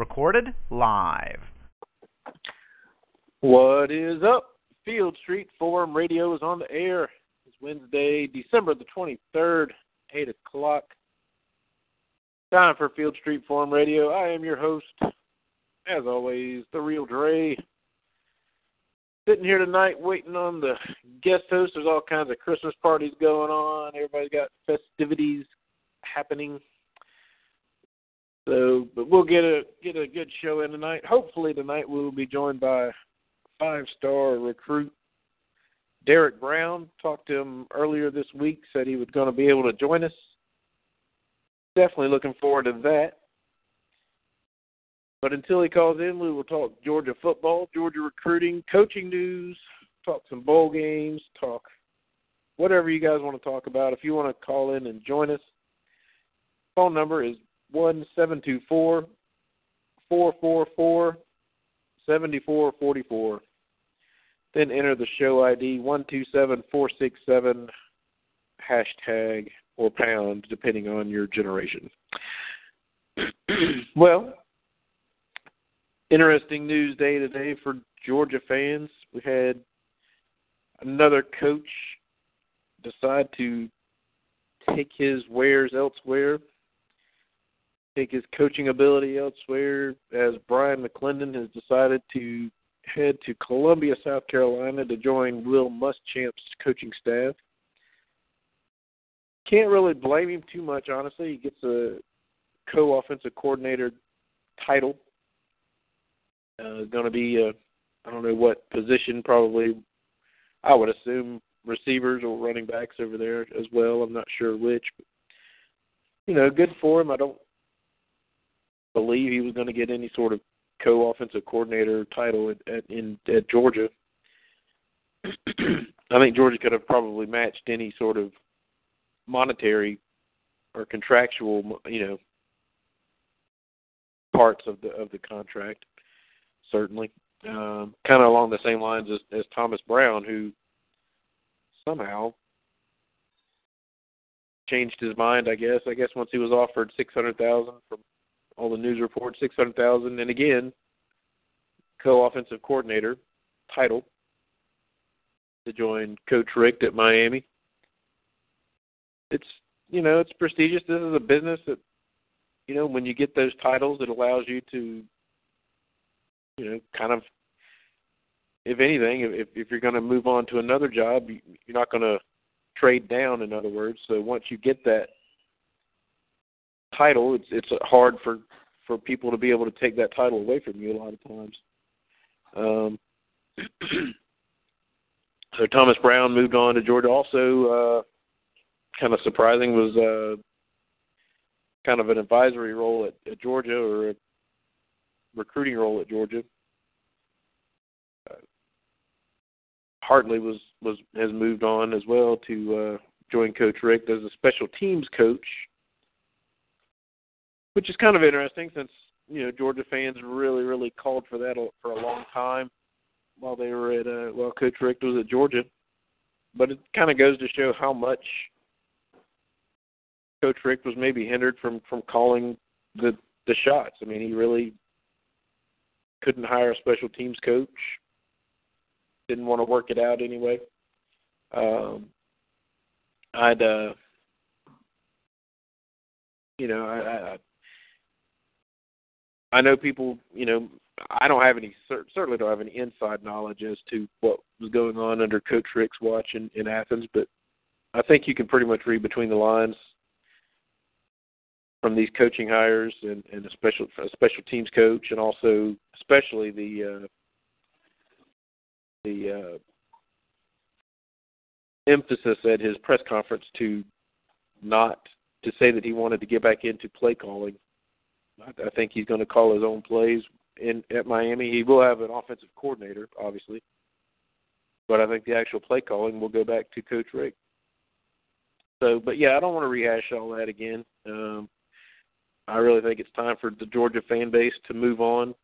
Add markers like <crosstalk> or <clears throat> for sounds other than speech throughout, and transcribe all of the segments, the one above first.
Recorded live. What is up? Field Street Forum Radio is on the air. It's Wednesday, December the 23rd, 8 o'clock. Time for Field Street Forum Radio. I am your host, as always, the real Dre. Sitting here tonight waiting on the guest host. There's all kinds of Christmas parties going on. Everybody's got festivities happening. So, but we'll get a get a good show in tonight. Hopefully tonight we'll be joined by five star recruit Derrick Brown. Talked to him earlier this week, said he was going to be able to join us. Definitely looking forward to that. But until he calls in, we will talk Georgia football, Georgia recruiting, coaching news, talk some bowl games, talk whatever you guys want to talk about. If you want to call in and join us, phone number is one seven two four four four four seventy four forty four. Then enter the show ID one two seven four six seven hashtag or pound, depending on your generation. <clears throat> well, interesting news day today for Georgia fans. We had another coach decide to take his wares elsewhere, take his coaching ability elsewhere, as Bryan McClendon has decided to head to Columbia, South Carolina to join Will Muschamp's coaching staff. Can't really blame him too much, honestly. He gets a co offensive coordinator title. Uh, going to be, uh, I don't know what position, probably, I would assume receivers or running backs over there as well. I'm not sure which. But, you know, good for him. I don't believe he was going to get any sort of co-offensive coordinator title at, at in at Georgia. <clears throat> I think Georgia could have probably matched any sort of monetary or contractual, you know, parts of the of the contract. Certainly, um, kind of along the same lines as, as Thomas Brown, who somehow changed his mind. I guess. I guess once he was offered six hundred thousand from all the news reports, six hundred thousand, and again, co-offensive coordinator title to join Coach Richt at Miami. It's you know it's prestigious. This is a business that you know when you get those titles, it allows you to you know kind of if anything, if if you're going to move on to another job, you're not going to trade down. In other words, so once you get that title, it's it's hard for for people to be able to take that title away from you a lot of times. Um, <clears throat> so Thomas Brown moved on to Georgia. Also, uh, kind of surprising was uh, kind of an advisory role at, at Georgia or a recruiting role at Georgia. Uh, Hartley was was has moved on as well to uh, join Coach Richt as a special teams coach which is kind of interesting since you know Georgia fans really really called for that for a long time while they were at uh, while Coach Richt was at Georgia. But it kind of goes to show how much Coach Richt was maybe hindered from from calling the the shots. I mean, he really couldn't hire a special teams coach. Didn't want to work it out anyway. Um, I'd, uh, you know, I, I I know people, you know, I don't have any certainly don't have any inside knowledge as to what was going on under Coach Richt's watch in, in Athens, but I think you can pretty much read between the lines from these coaching hires and, and a special a special teams coach, and also especially the uh, the uh, emphasis at his press conference to not to say that he wanted to get back into play calling. I, I think he's going to call his own plays in at Miami. He will have an offensive coordinator, obviously, but I think the actual play calling will go back to Coach Richt. So, but yeah, I don't want to rehash all that again. Um, I really think it's time for the Georgia fan base to move on.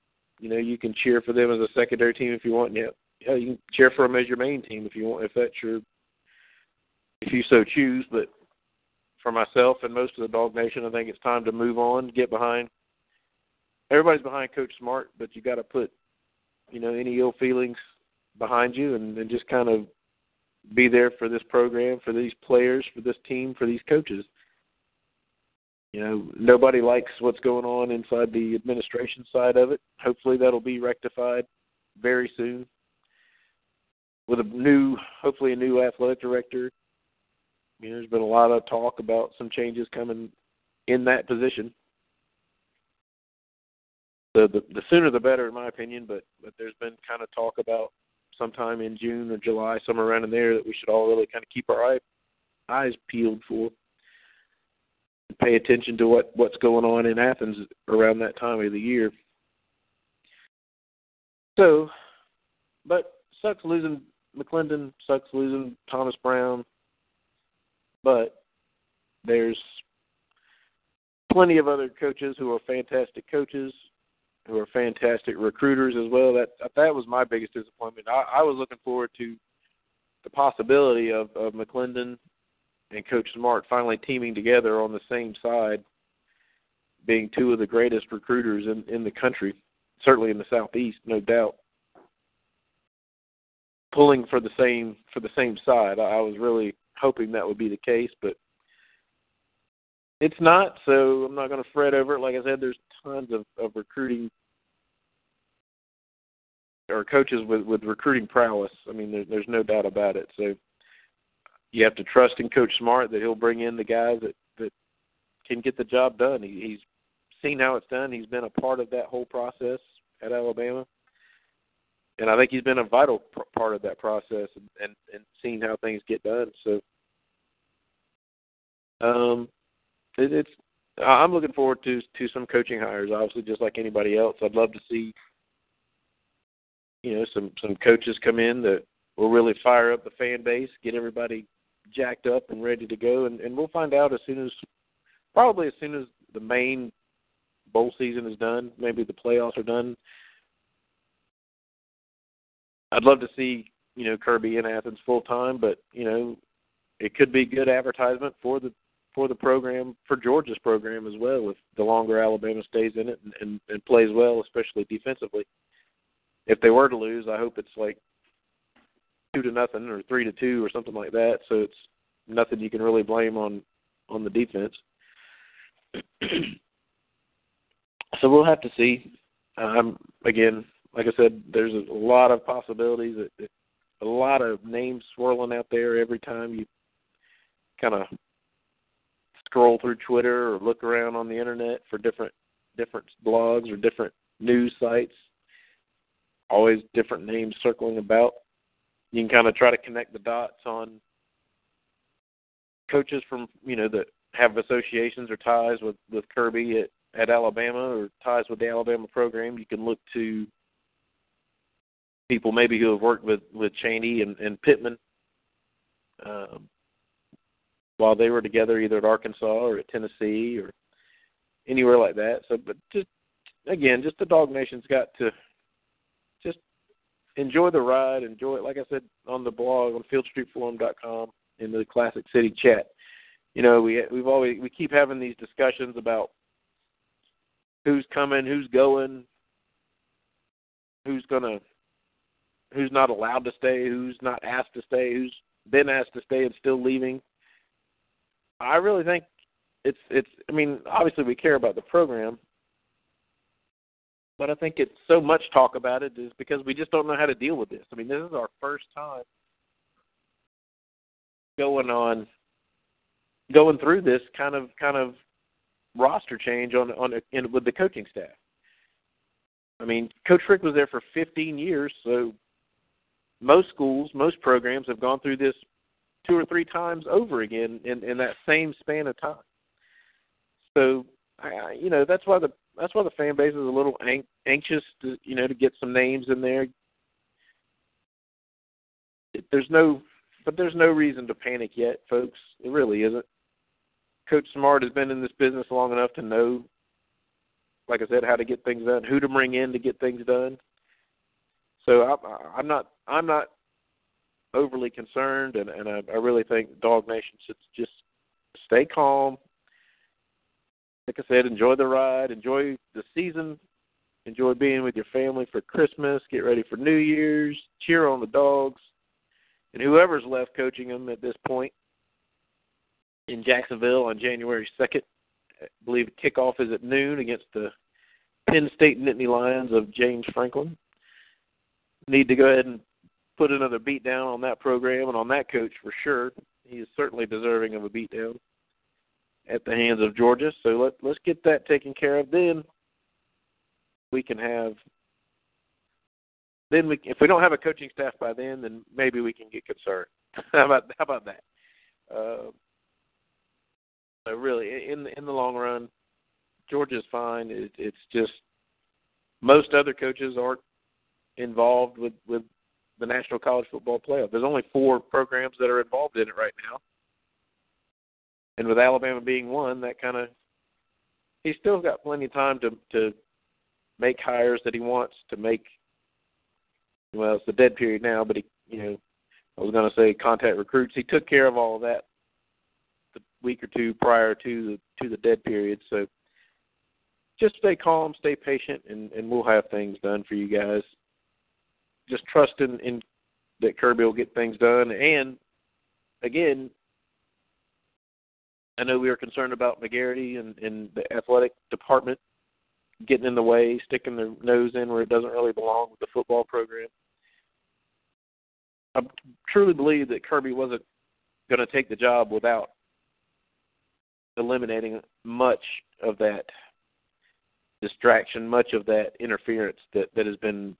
You know, you can cheer for them as a secondary team if you want. Yeah, yeah, you can cheer for them as your main team if you want, if that's your, if you so choose. But for myself and most of the Dog Nation, I think it's time to move on, get behind. Everybody's behind Coach Smart, but you got to put, you know, any ill feelings behind you and, and just kind of be there for this program, for these players, for this team, for these coaches. You know, nobody likes what's going on inside the administration side of it. Hopefully, that'll be rectified very soon with a new, hopefully, a new athletic director. You know, there's been a lot of talk about some changes coming in that position. The, the sooner the better, in my opinion. But but there's been kind of talk about sometime in June or July, somewhere around in there, that we should all really kind of keep our eye, eyes peeled for. Pay attention to what what's going on in Athens around that time of the year. So, but sucks losing McClendon, sucks losing Thomas Brown, but there's plenty of other coaches who are fantastic coaches who are fantastic recruiters as well. That that was my biggest disappointment. I, I was looking forward to the possibility of, of McClendon and Coach Smart finally teaming together on the same side, being two of the greatest recruiters in, in the country, certainly in the southeast, no doubt. Pulling for the same for the same side. I, I was really hoping that would be the case, but it's not, so I'm not going to fret over it. Like I said, there's tons of, of recruiting or coaches with with recruiting prowess. I mean, there's there's no doubt about it. So you have to trust in Coach Smart that he'll bring in the guys that that can get the job done. He, he's seen how it's done. He's been a part of that whole process at Alabama, and I think he's been a vital p- part of that process and and, and seeing how things get done. So, um, it, it's I'm looking forward to to some coaching hires. Obviously, just like anybody else, I'd love to see you know some some coaches come in that will really fire up the fan base, get everybody jacked up and ready to go, and, and we'll find out as soon as probably as soon as the main bowl season is done, maybe the playoffs are done. I'd love to see you know Kirby in Athens full time, but you know it could be good advertisement for the for the program for Georgia's program as well. With the longer Alabama stays in it and, and, and plays well, especially defensively. If they were to lose, I hope it's like two to nothing or three to two or something like that. So it's nothing you can really blame on on the defense. <clears throat> so we'll have to see. Um, again, like I said, there's a lot of possibilities. A lot of names swirling out there every time you kind of scroll through Twitter or look around on the internet for different different blogs or different news sites. Always different names circling about. You can kind of try to connect the dots on coaches from you know that have associations or ties with with Kirby at at Alabama or ties with the Alabama program. You can look to people maybe who have worked with with Chaney and, and Pittman. Um, while they were together either at Arkansas or at Tennessee or anywhere like that. So, but just again, just the Dog Nation's got to just enjoy the ride, enjoy it. Like I said on the blog on FieldStreetForum.com in the Classic City chat. You know, we we've always we keep having these discussions about who's coming, who's going, who's gonna, who's not allowed to stay, who's not asked to stay, who's been asked to stay and still leaving. I really think it's it's. I mean, obviously we care about the program, but I think it's so much talk about it is because we just don't know how to deal with this. I mean, this is our first time going on going through this kind of kind of roster change on on in, with the coaching staff. I mean, Coach Richt was there for 15 years, so most schools, most programs have gone through this two or three times over again in in that same span of time. So, I, you know, that's why the that's why the fan base is a little ang- anxious to you know to get some names in there. There's no, but there's no reason to panic yet, folks. It really isn't. Coach Smart has been in this business long enough to know, like I said, how to get things done, who to bring in to get things done. So I, I'm not I'm not overly concerned, and, and I, I really think Dog Nation should just stay calm. Like I said, enjoy the ride, enjoy the season, enjoy being with your family for Christmas, get ready for New Year's, cheer on the dogs, and whoever's left coaching them at this point in Jacksonville on January 2nd. I believe kickoff is at noon against the Penn State Nittany Lions of James Franklin. Need to go ahead and put another beat down on that program and on that coach for sure. He is certainly deserving of a beat down at the hands of Georgia. So let let's get that taken care of. Then we can have. Then we, if we don't have a coaching staff by then, then maybe we can get concerned. <laughs> how about how about that? Uh, so really, in in the long run, Georgia's fine. It, it's just most other coaches aren't involved with with the National College Football Playoff. There's only four programs that are involved in it right now, and with Alabama being one, that kind of he's still got plenty of time to to make hires that he wants to make. Well, it's the dead period now, but he, you know, I was going to say contact recruits. He took care of all of that the week or two prior to the to the dead period. So just stay calm, stay patient, and and we'll have things done for you guys just trust in, that Kirby will get things done. And again, I know we were concerned about McGarity and, and the athletic department getting in the way, sticking their nose in where it doesn't really belong with the football program. I truly believe that Kirby wasn't going to take the job without eliminating much of that distraction, much of that interference that, that has been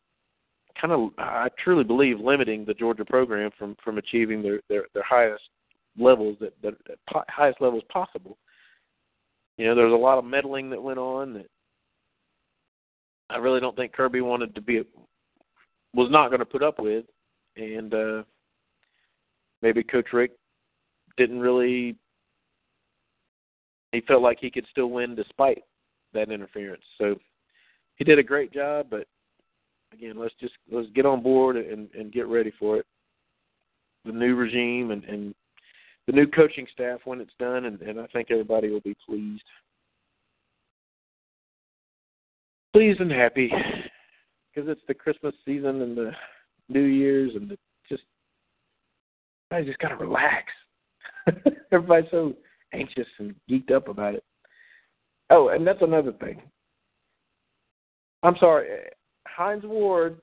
kind of I truly believe limiting the Georgia program from from achieving their their, their highest levels that, that, that highest levels possible. You know, there was a lot of meddling that went on that I really don't think Kirby wanted to be was not going to put up with, and uh, maybe Coach Richt didn't really. He felt like he could still win despite that interference. So he did a great job, but again, let's just let's get on board and and get ready for it. The new regime and and the new coaching staff when it's done, and, and I think everybody will be pleased, pleased and happy because it's the Christmas season and the New Year's and the, just I just gotta relax. <laughs> Everybody's so anxious and geeked up about it. Oh, and that's another thing. I'm sorry. Hines Ward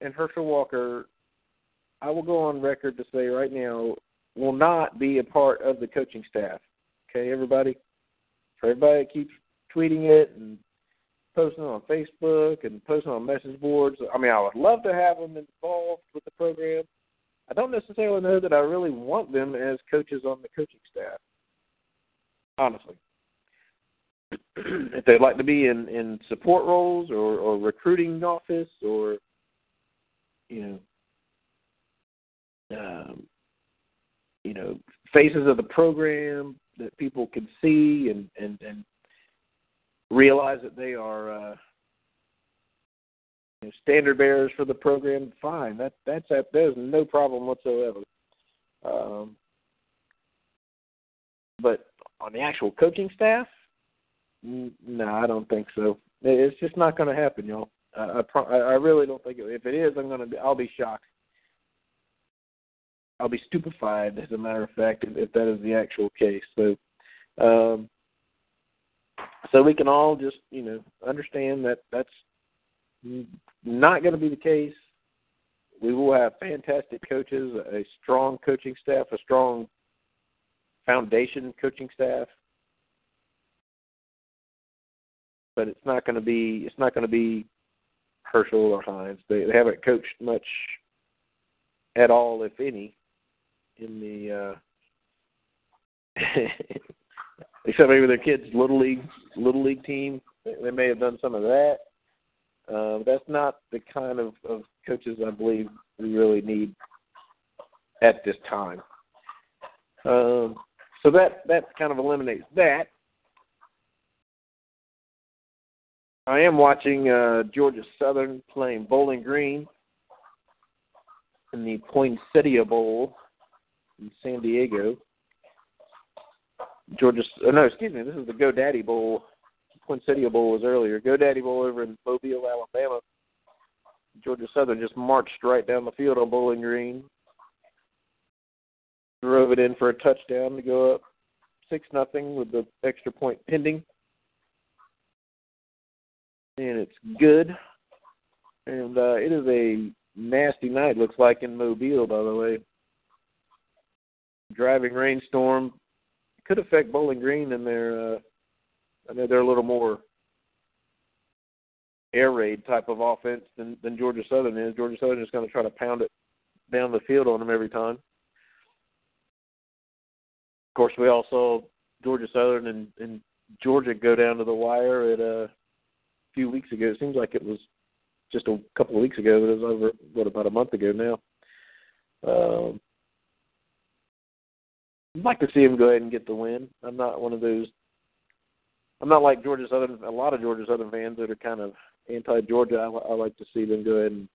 and Herschel Walker, I will go on record to say right now, will not be a part of the coaching staff. Okay, everybody? For everybody that keeps tweeting it and posting on Facebook and posting on message boards. I mean, I would love to have them involved with the program. I don't necessarily know that I really want them as coaches on the coaching staff. Honestly. <clears throat> if they'd like to be in in support roles or or recruiting office or you know um, you know faces of the program that people can see and and and realize that they are uh, you know, standard bearers for the program. Fine, that that's that. There's no problem whatsoever. Um, but on the actual coaching staff, no, I don't think so. It's just not going to happen, y'all. I, I I really don't think it, if it is, I'm going to I'll be shocked. I'll be stupefied, as a matter of fact, if, if that is the actual case. So, um, so we can all just you know understand that that's not going to be the case. We will have fantastic coaches, a strong coaching staff, a strong foundation coaching staff. But it's not going to be it's not going to be Herschel or Hines. They, they haven't coached much at all, if any, in the uh <laughs> except maybe their kids' little league little league team. They may have done some of that. Uh, that's not the kind of, of coaches I believe we really need at this time. Um, so that that kind of eliminates that. I am watching uh, Georgia Southern playing Bowling Green in the Poinsettia Bowl in San Diego. Georgia, oh no, excuse me, this is the GoDaddy Bowl. Poinsettia Bowl was earlier. GoDaddy Bowl over in Mobile, Alabama. Georgia Southern just marched right down the field on Bowling Green. Drove it in for a touchdown to go up six nothing with the extra point pending. And it's good. And uh, it is a nasty night, looks like in Mobile, by the way. Driving rainstorm could affect Bowling Green and their. Uh, I know they're a little more air raid type of offense than than Georgia Southern is. Georgia Southern is going to try to pound it down the field on them every time. Of course, we all saw Georgia Southern and, and Georgia go down to the wire at uh, few weeks ago. It seems like it was just a couple of weeks ago, it was over what about a month ago now. Um, I'd like to see him go ahead and get the win. I'm not one of those. I'm not like Georgia Southern. A lot of Georgia Southern fans that are kind of anti-Georgia. I, I like to see them go ahead and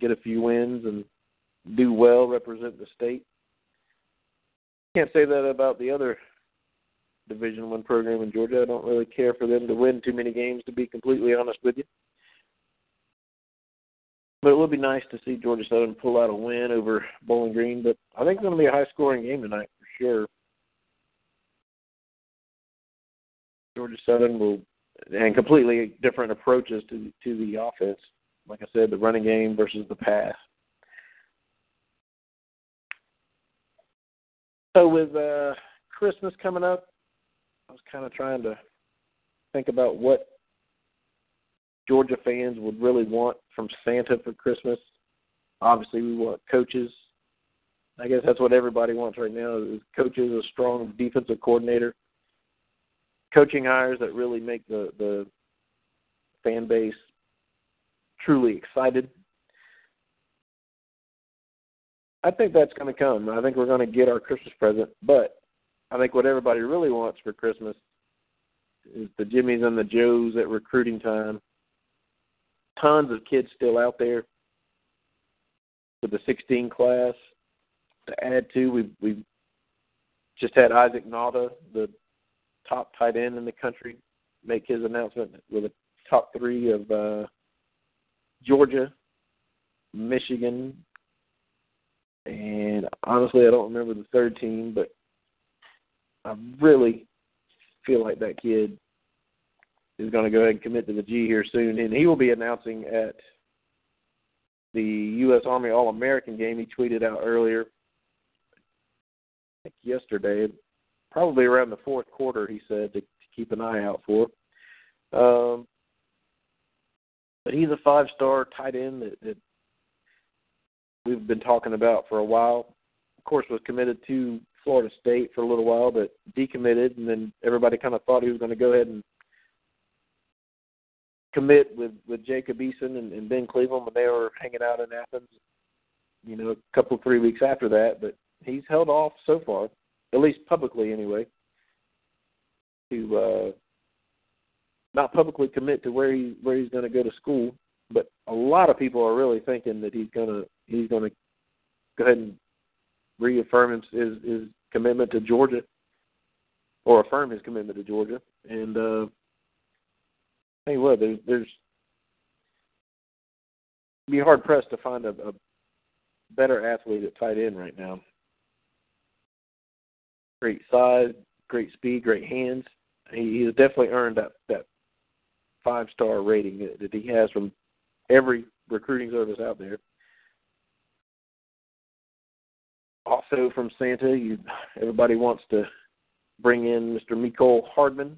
get a few wins and do well, represent the state. Can't say that about the other Division One program in Georgia. I don't really care for them to win too many games, to be completely honest with you. But it would be nice to see Georgia Southern pull out a win over Bowling Green. But I think it's going to be a high-scoring game tonight for sure. Georgia Southern will, and completely different approaches to to the offense. Like I said, the running game versus the pass. So with uh, Christmas coming up, I was kind of trying to think about what Georgia fans would really want from Santa for Christmas. Obviously, we want coaches. I guess that's what everybody wants right now is coaches, a strong defensive coordinator, coaching hires that really make the the fan base truly excited. I think that's going to come. I think we're going to get our Christmas present, but I think what everybody really wants for Christmas is the Jimmies and the Joes at recruiting time. Tons of kids still out there with the 16 class to add to. We we just had Isaac Nauta, the top tight end in the country, make his announcement with a top three of uh, Georgia, Michigan, and honestly, I don't remember the third team, but I really feel like that kid is going to go ahead and commit to the G here soon, and he will be announcing at the U.S. Army All American game. He tweeted out earlier, I think yesterday, probably around the fourth quarter. He said to, to keep an eye out for. Um, but he's a five-star tight end that, that we've been talking about for a while. Of course, was committed to Florida State for a little while, but decommitted, and then everybody kind of thought he was going to go ahead and commit with with Jacob Eason and, and Ben Cleveland when they were hanging out in Athens. You know, a couple three weeks after that, but he's held off so far, at least publicly anyway, to uh, not publicly commit to where he where he's going to go to school. But a lot of people are really thinking that he's gonna he's gonna go ahead and reaffirm his his, commitment to Georgia, or affirm his commitment to Georgia. And uh, hey, what there's there's be hard pressed to find a, a better athlete at tight end right now. Great size, great speed, great hands. He, he has definitely earned that that five star rating that he has from every recruiting service out there. Also from Santa, you everybody wants to bring in Mr. Mecole Hardman.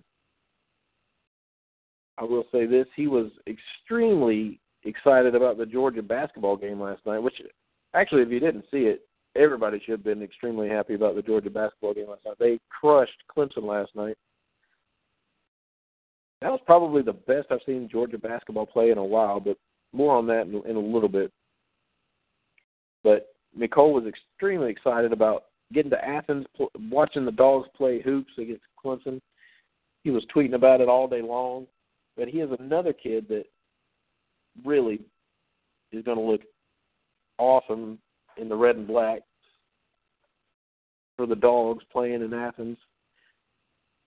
I will say this: he was extremely excited about the Georgia basketball game last night. Which, actually, if you didn't see it, everybody should have been extremely happy about the Georgia basketball game last night. They crushed Clemson last night. That was probably the best I've seen Georgia basketball play in a while, but more on that in, in a little bit. But Mecole was extremely excited about getting to Athens, pl- watching the Dogs play hoops against Clemson. He was tweeting about it all day long. But he has another kid that really is going to look awesome in the red and black for the Dogs playing in Athens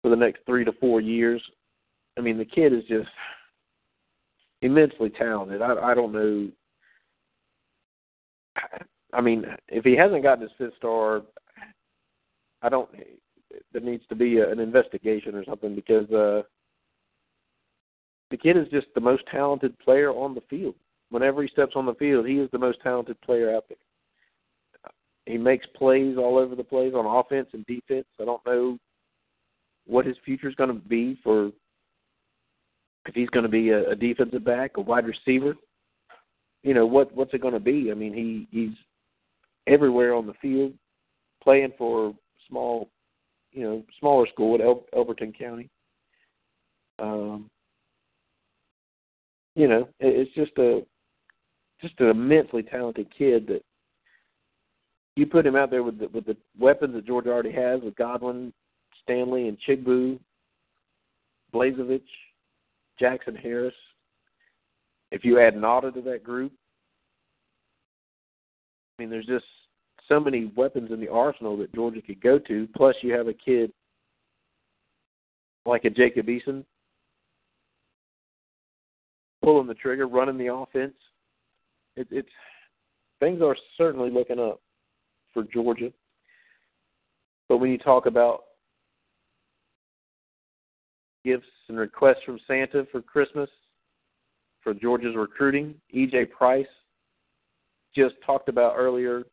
for the next three to four years. I mean, the kid is just immensely talented. I, I don't know. I mean, if he hasn't gotten his fifth star, I don't. There needs to be a, an investigation or something because uh, the kid is just the most talented player on the field. Whenever he steps on the field, he is the most talented player out there. He makes plays all over the place on offense and defense. I don't know what his future is going to be for if he's going to be a, a defensive back, a wide receiver. You know what what's it going to be? I mean, he he's everywhere on the field, playing for small, you know, smaller school at El- Elberton County. Um, you know, it's just a just an immensely talented kid that you put him out there with the, with the weapons that Georgia already has with Godwin, Stanley, and Chigbu, Blazevich, Jackson Harris. If you add Nauta to that group, I mean, there's just so many weapons in the arsenal that Georgia could go to. Plus, you have a kid like a Jacob Eason pulling the trigger, running the offense. It, it's things are certainly looking up for Georgia. But when you talk about gifts and requests from Santa for Christmas for Georgia's recruiting, EJ Price just talked about earlier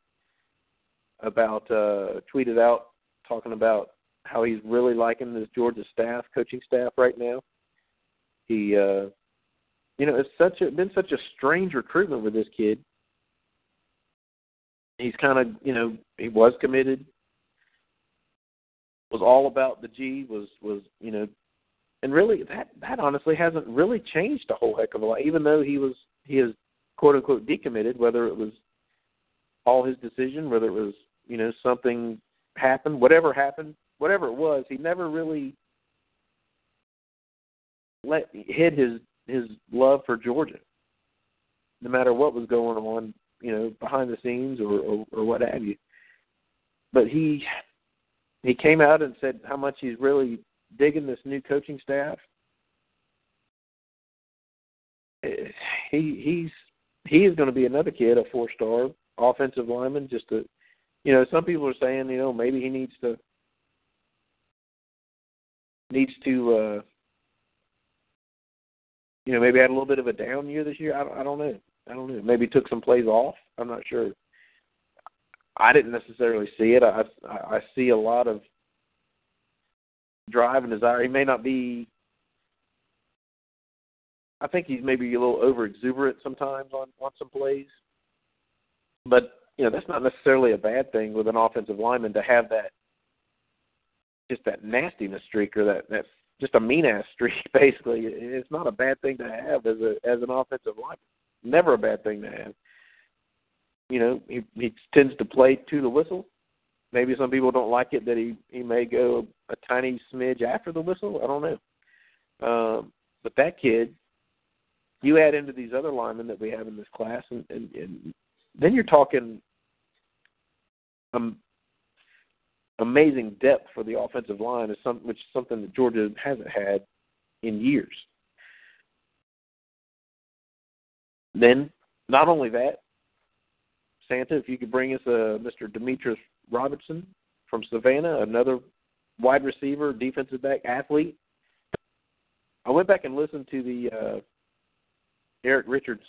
about uh tweeted out talking about how he's really liking this Georgia staff, coaching staff right now. He uh you know, it's such a been such a strange recruitment with this kid. He's kind of, you know, he was committed, was all about the G, was was you know, and really that that honestly hasn't really changed a whole heck of a lot. Even though he was he is quote unquote decommitted, whether it was all his decision, whether it was you know something happened, whatever happened, whatever it was, he never really let hid his his love for Georgia, no matter what was going on, you know, behind the scenes or, or, or what have you. But he he came out and said how much he's really digging this new coaching staff. Eh, he he's he is going to be another kid, a four star offensive lineman. Just to, you know, some people are saying, you know, maybe he needs to needs to uh you know, maybe had a little bit of a down year this year. I don't, I don't know. I don't know. Maybe took some plays off. I'm not sure. I didn't necessarily see it. I I see a lot of drive and desire. He may not be. I think he's maybe a little over exuberant sometimes on on some plays, but you know that's not necessarily a bad thing with an offensive lineman to have that just that nastiness streak or that that just a mean ass <laughs> streak. Basically, it's not a bad thing to have as a as an offensive lineman. Never a bad thing to have. You know, he he tends to play to the whistle. Maybe some people don't like it that he he may go a, tiny smidge after the whistle. I don't know. Um, but that kid, you add into these other linemen that we have in this class, and and, and then you're talking amazing depth for the offensive line is some which is something that Georgia hasn't had in years. Then, not only that, Santa, if you could bring us uh, Mr. Demetrius Robertson from Savannah, another wide receiver, defensive back, athlete. I went back and listened to the uh, Eric Richards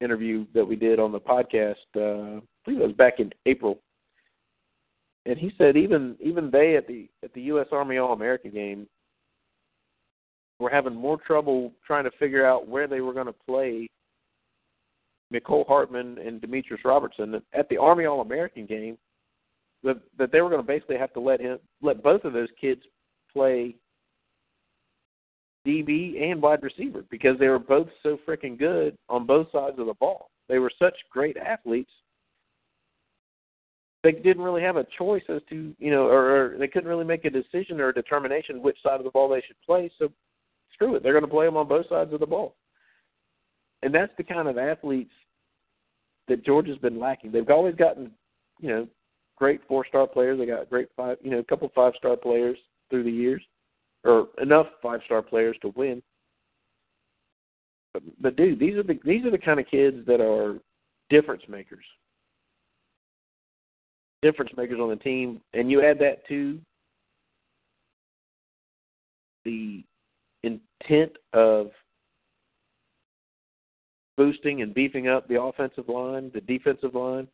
interview that we did on the podcast. Uh, believe it was back in April and he said even even they at the at the U.S. Army All American game were having more trouble trying to figure out where they were going to play Mecole Hardman and Demetrius Robertson at the Army All American game that that they were going to basically have to let him let both of those kids play DB and wide receiver because they were both so freaking good on both sides of the ball. They were such great athletes. They didn't really have a choice as to you know, or, or they couldn't really make a decision or a determination which side of the ball they should play. So screw it, they're going to play them on both sides of the ball. And that's the kind of athletes that Georgia's been lacking. They've always gotten, you know, great four star players. They got great five, you know, a couple five star players through the years, or enough five star players to win. But, but dude, these are the these are the kind of kids that are difference makers. Difference makers on the team, and you add that to the intent of boosting and beefing up the offensive line, the defensive line.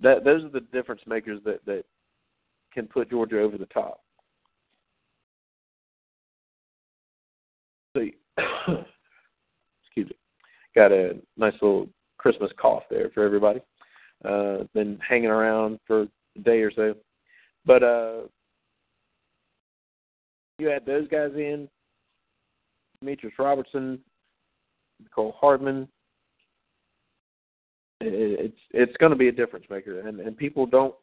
That those are the difference makers that that can put Georgia over the top. See, <coughs> excuse me, got a nice little Christmas cough there for everybody. Uh, been hanging around for a day or so, but uh, you had those guys in, Demetrius Robertson, Mecole Hardman. It's it's going to be a difference maker, and and people don't.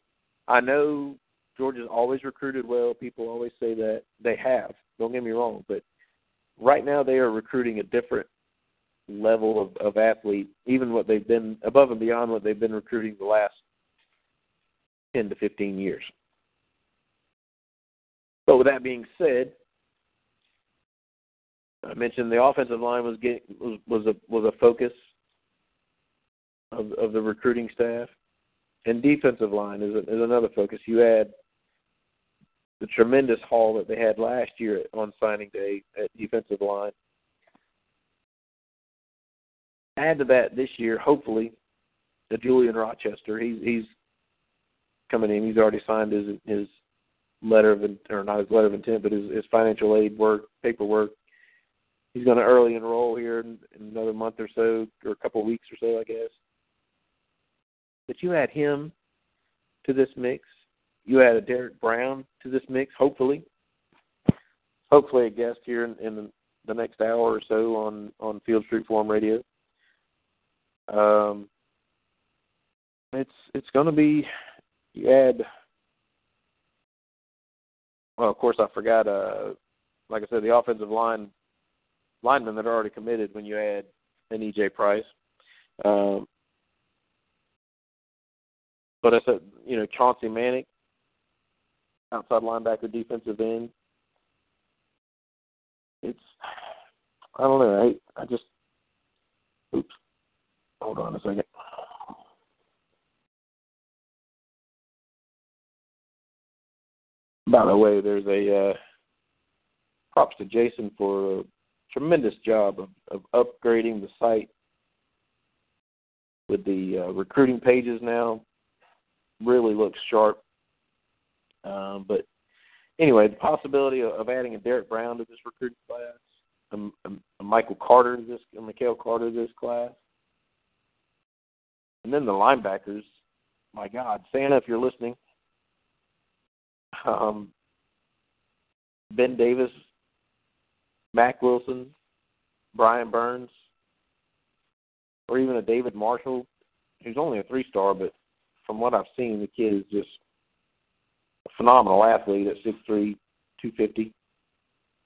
I know Georgia's always recruited well. People always say that they have. Don't get me wrong, but right now they are recruiting a different level of, of athlete, even what they've been above and beyond what they've been recruiting the last ten to fifteen years. But with that being said, I mentioned the offensive line was getting was was a was a focus of of the recruiting staff, and defensive line is a, is another focus. You add the tremendous haul that they had last year on signing day at defensive line. Add to that this year, hopefully, the Julian Rochester. He's he's coming in. He's already signed his his letter of or not his letter of intent, but his, his financial aid work paperwork he's going to early enroll here in, in another month or so, or a couple of weeks or so, I guess. But you add him to this mix. You add a Derrick Brown to this mix, hopefully. Hopefully, a guest here in, in the next hour or so on on Field Street Forum Radio. Um, it's it's going to be. You add. Well, of course, I forgot. Uh, like I said, the offensive line linemen that are already committed when you add an EJ Price. Um, but I said, you know, Chauncey Manac, outside linebacker, defensive end. It's, I don't know. I I just, oops, hold on a second. By the way, there's a uh, props to Jason for a tremendous job of, of upgrading the site with the uh, recruiting pages now. Really looks sharp. Um, but anyway, the possibility of, adding a Derrick Brown to this recruiting class, a, a, a Michael Carter to this, a Mikael Carter to this class, and then the linebackers. My God, Santa, if you're listening, um, Ben Davis Mack Wilson, Brian Burns, or even a David Marshall, who's only a three star, but from what I've seen, the kid is just a phenomenal athlete at six three, two fifty.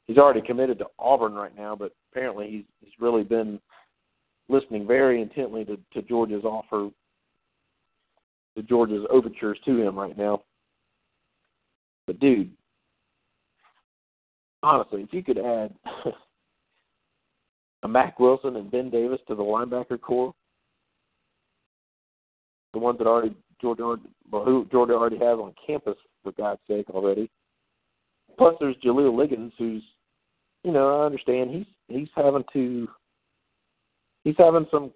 He's already committed to Auburn right now, but apparently he's he's really been listening very intently to, to Georgia's offer, to Georgia's overtures to him right now. But dude, honestly, if you could add <laughs> a Mack Wilson and Ben Davis to the linebacker core, the ones that already Georgia already, well, who Georgia already has on campus for God's sake already. Plus, there's Jahleel Liggins, who's, you know, I understand he's he's having to, he's having some.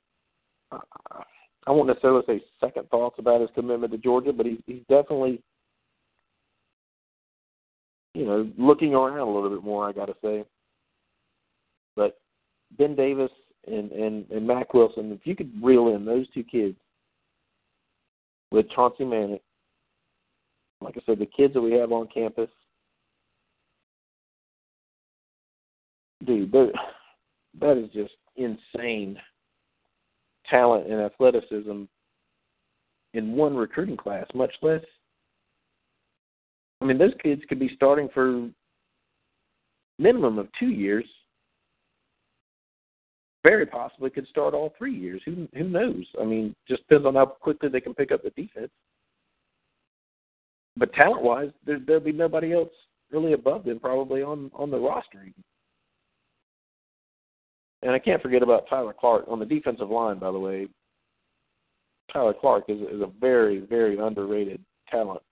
Uh, I won't necessarily say second thoughts about his commitment to Georgia, but he's he's definitely you know, looking around a little bit more, I got to say. But Ben Davis and and and Mack Wilson. If you could reel in those two kids with Chauncey Manac, like I said, the kids that we have on campus, dude, that is just insane talent and athleticism in one recruiting class, much less. I mean, those kids could be starting for minimum of two years. Very possibly could start all three years. Who who knows? I mean, just depends on how quickly they can pick up the defense. But talent wise, there there'll be nobody else really above them probably on on the roster. And I can't forget about Tyler Clark on the defensive line. By the way, Tyler Clark is is a very very underrated talent.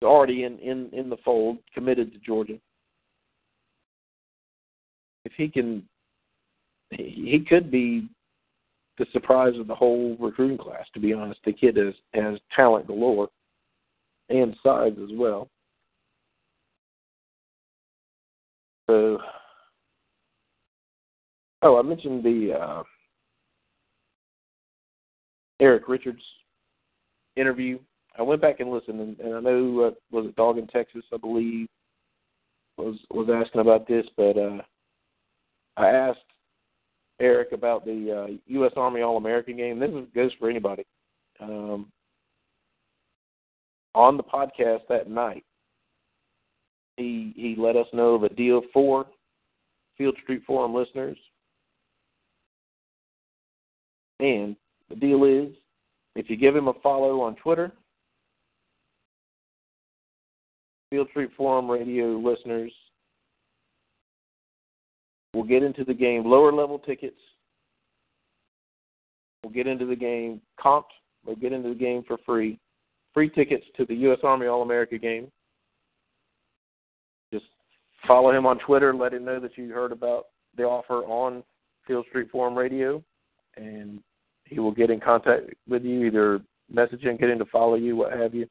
He's already in in in the fold, committed to Georgia. If he can, he, he could be the surprise of the whole recruiting class. To be honest, the kid has has talent galore and size as well. So, oh, I mentioned the uh, Erik Richards interview. I went back and listened, and, and I know uh, was it Dog in Texas, I believe, was was asking about this, but uh, I asked Erik about the uh, U.S. Army All American game. This goes for anybody. Um, on the podcast that night, he he let us know of a deal for Field Street Forum listeners, and the deal is if you give him a follow on Twitter, Field Street Forum radio listeners will get into the game lower level tickets. We'll get into the game comped. We'll get into the game for free. Free tickets to the U.S. Army All America game. Just follow him on Twitter. Let him know that you heard about the offer on Field Street Forum Radio, and he will get in contact with you, either messaging, getting to follow you, what have you,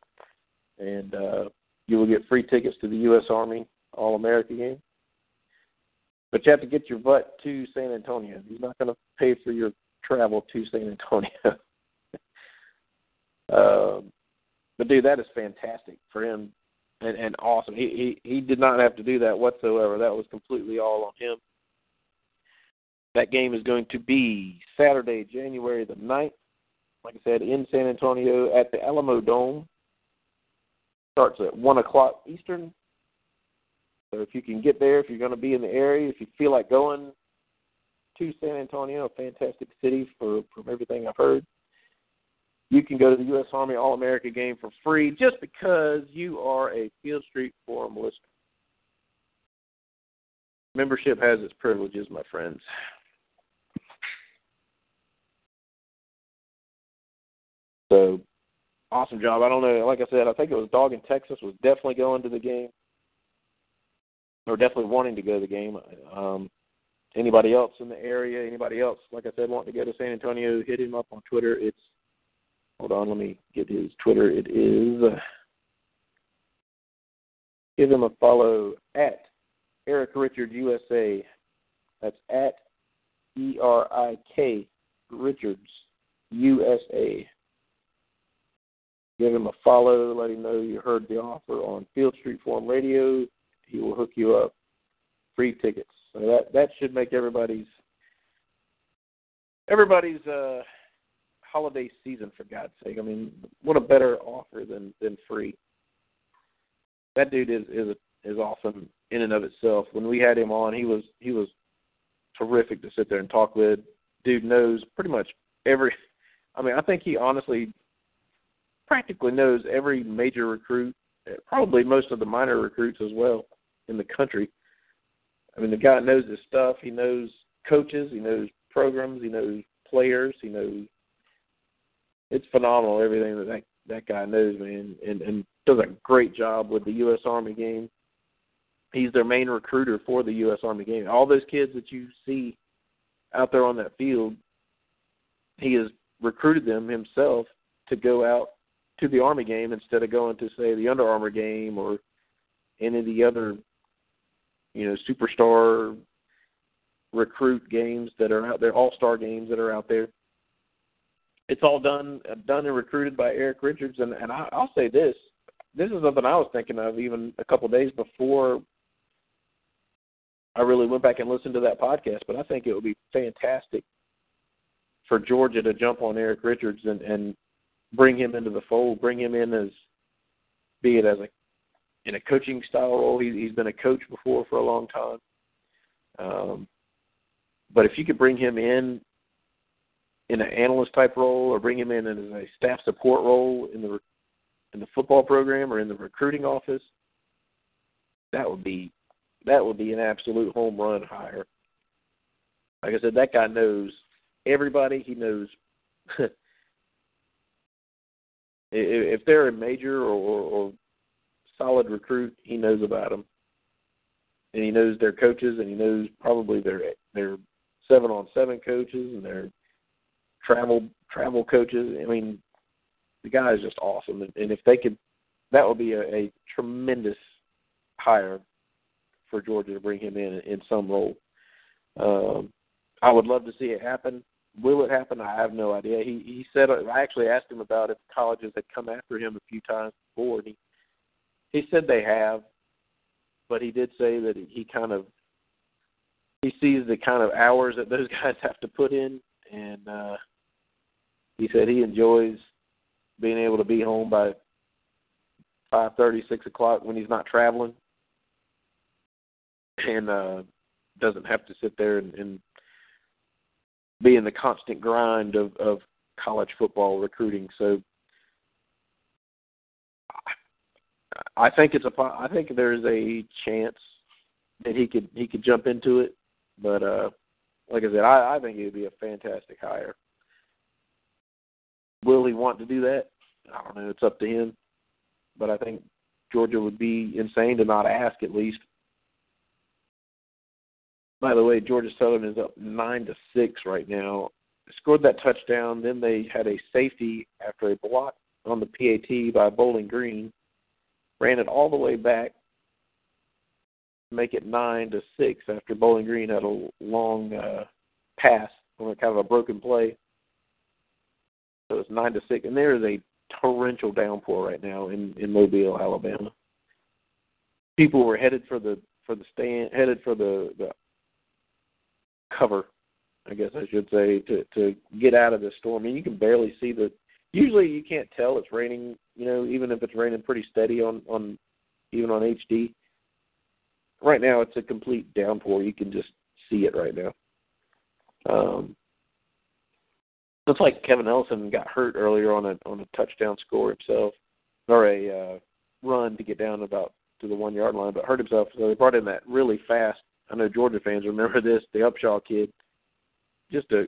and uh, you will get free tickets to the U.S. Army All America game. But you have to get your butt to San Antonio. He's not going to pay for your travel to San Antonio. <laughs> um, but dude, that is fantastic for him and, and awesome. He, he he did not have to do that whatsoever. That was completely all on him. That game is going to be Saturday, January the 9th, like I said, in San Antonio at the Alamodome. Starts at 1 o'clock Eastern. So if you can get there, if you're going to be in the area, if you feel like going to San Antonio, a fantastic city for from everything I've heard, you can go to the U.S. Army All America game for free just because you are a Field Street Forum listener. Membership has its privileges, my friends. So awesome job. I don't know. Like I said, I think it was Dog in Texas was definitely going to the game, or definitely wanting to go to the game. Um, anybody else in the area? Anybody else? Like I said, wanting to go to San Antonio? Hit him up on Twitter. It's hold on. Let me get his Twitter. It is. Uh, give him a follow at Erik Richards USA. That's at E R I K Richards USA give him a follow, let him know you heard the offer on Field Street Forum Radio. He will hook you up. Free tickets. So that that should make everybody's everybody's uh holiday season for God's sake. I mean, what a better offer than than free. That dude is is is awesome in and of itself. When we had him on, he was he was terrific to sit there and talk with. Dude knows pretty much every I mean, I think he honestly practically knows every major recruit, eh, probably most of the minor recruits as well in the country. I mean, the guy knows his stuff. He knows coaches. He knows programs. He knows players. He knows. It's phenomenal everything that that, that guy knows, man, and and does a great job with the U.S. Army game. He's their main recruiter for the U.S. Army game. All those kids that you see out there on that field, he has recruited them himself to go out to the Army game instead of going to say the Under Armour game or any of the other, you know, superstar recruit games that are out there, all star games that are out there. It's all done done and recruited by Erik Richards, and and I, I'll say this: this is something I was thinking of even a couple of days before I really went back and listened to that podcast. But I think it would be fantastic for Georgia to jump on Erik Richards and and bring him into the fold, bring him in as be it as a in a coaching style role. He, he's been a coach before for a long time. Um, but if you could bring him in in an analyst type role, or bring him in as a staff support role in the in the football program or in the recruiting office, that would be that would be an absolute home run hire. Like I said, that guy knows everybody. He knows <laughs> if they're a major or, or, solid recruit, he knows about them, and he knows their coaches, and he knows probably their their seven on seven coaches and their travel travel coaches. I mean, the guy is just awesome, and, and if they could, that would be a, a tremendous hire for Georgia to bring him in in some role. Um, I would love to see it happen. Will it happen? I have no idea. He he said I actually asked him about if colleges had come after him a few times before, and he he said they have, but he did say that he kind of he sees the kind of hours that those <laughs> guys have to put in, and uh, he said he enjoys being able to be home by five thirty, six o'clock when he's not traveling, and uh, doesn't have to sit there and, and be in the constant grind of, of college football recruiting. So I think it's a I think there's a chance that he could he could jump into it, but uh, like I said, I, I think would be a fantastic hire. Will he want to do that? I don't know. It's up to him, but I think Georgia would be insane to not ask at least. By the way, Georgia Southern is up nine to six right now. Scored that touchdown. Then they had a safety after a block on the PAT by Bowling Green. Ran it all the way back make it nine to six after Bowling Green had a long uh, pass on kind of a broken play. So it's nine to six, and there is a torrential downpour right now in in Mobile, Alabama. People were headed for the for the stand, headed for the the cover, I guess I should say, to to get out of this storm. Mean, you can barely see the. Usually, you can't tell it's raining. You know, even if it's raining pretty steady on on even on HD. Right now, it's a complete downpour. You can just see it right now. Um, looks like Kevin Ellison got hurt earlier on a on a touchdown score himself, or a uh, run to get down about to the one yard line, but hurt himself. So they brought in that really fast I know Georgia fans remember <laughs> this. The Upshaw kid, just a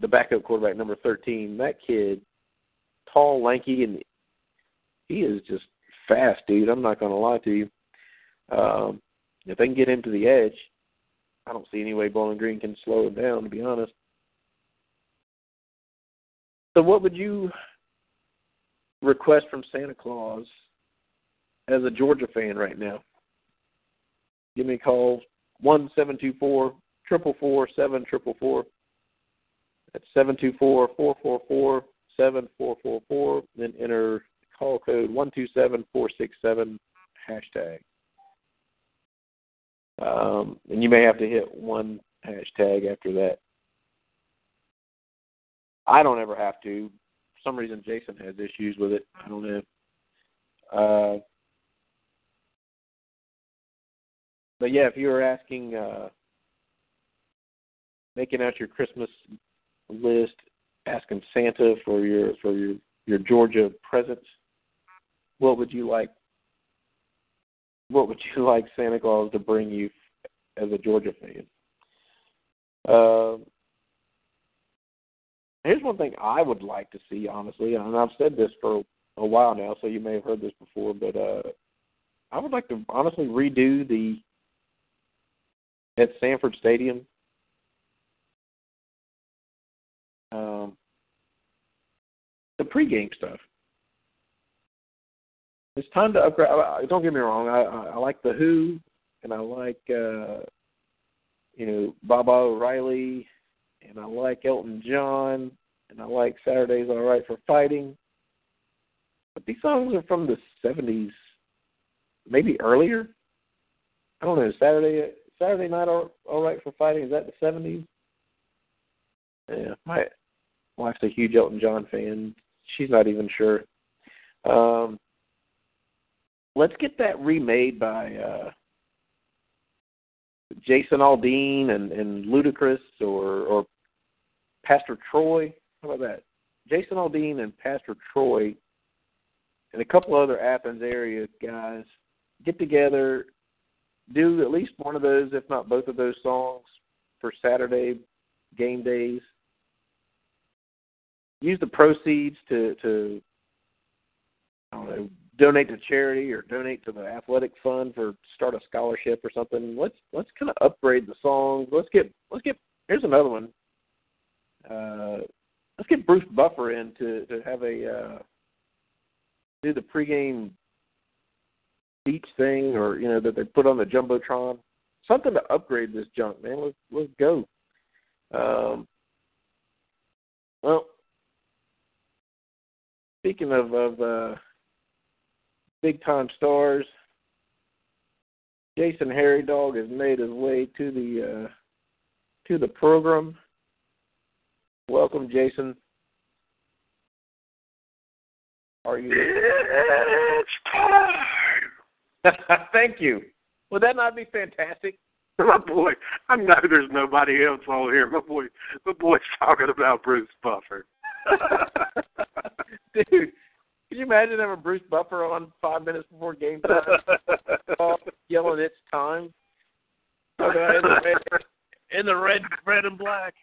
the backup quarterback, number thirteen. That kid, tall, lanky, and he is just fast, dude. I'm not going to lie to you. Um, if they can get him to the edge, I don't see any way Bowling Green can slow him down. To be honest. So, what would you request from Santa Claus as a Georgia fan right now? Give me a call one seven two four triple four seven triple four. That's seven two four four four four seven four four four. Then enter call code one two seven four six seven hashtag. Um, and you may have to hit one hashtag after that. I don't ever have to. For some reason, Jason has issues with it. I don't know. Uh, but yeah, if you were asking, uh, making out your Christmas list, asking Santa for your for your your Georgia presents, what would you like? What would you <laughs> like Santa Claus to bring you as a Georgia fan? Uh, here's one thing I would like to see, honestly, and I've said this for a while now, so you may have heard this before, but uh, I would like to honestly redo the at Sanford Stadium. Um, the pregame stuff. It's time to upgrade. Don't get me wrong. I, I, I like the Who, and I like uh, you know Baba O'Riley, and I like Elton John, and I like Saturday's All Right for Fighting. But these songs are from the '70s, maybe earlier. I don't know. Saturday Saturday Night All, All Right for Fighting is that the '70s? Yeah, my wife's a huge Elton John fan. She's not even sure. Um, let's get that remade by uh, Jason Aldean and, and Ludacris or or Pastor Troy. How about that? Jason Aldean and Pastor Troy and a couple other Athens area guys get together, do at least one of those, if not both of those songs for Saturday game days. Use the proceeds to to I don't know donate to charity or donate to the athletic fund for start a scholarship or something. Let's let's kind of upgrade the songs. Let's get let's get here's another one. Uh, let's get Bruce Buffer in to to have a uh, do the pregame beach thing or you know that they put on the jumbotron. Something to upgrade this junk, man. Let's let's go. Um, well, speaking of of uh, big time stars. Jason Harry Dog has made his way to the uh, to the program. Welcome, Jason. Are you? It's time. <laughs> Thank you. Would that not be fantastic? <laughs> My boy, I know there's nobody else on here. My boy, my boy's <laughs> talking about Bruce Buffer. Dude, can you imagine having Bruce Buffer on five minutes before game time, yelling "It's time"? in the red, in the red, red and black.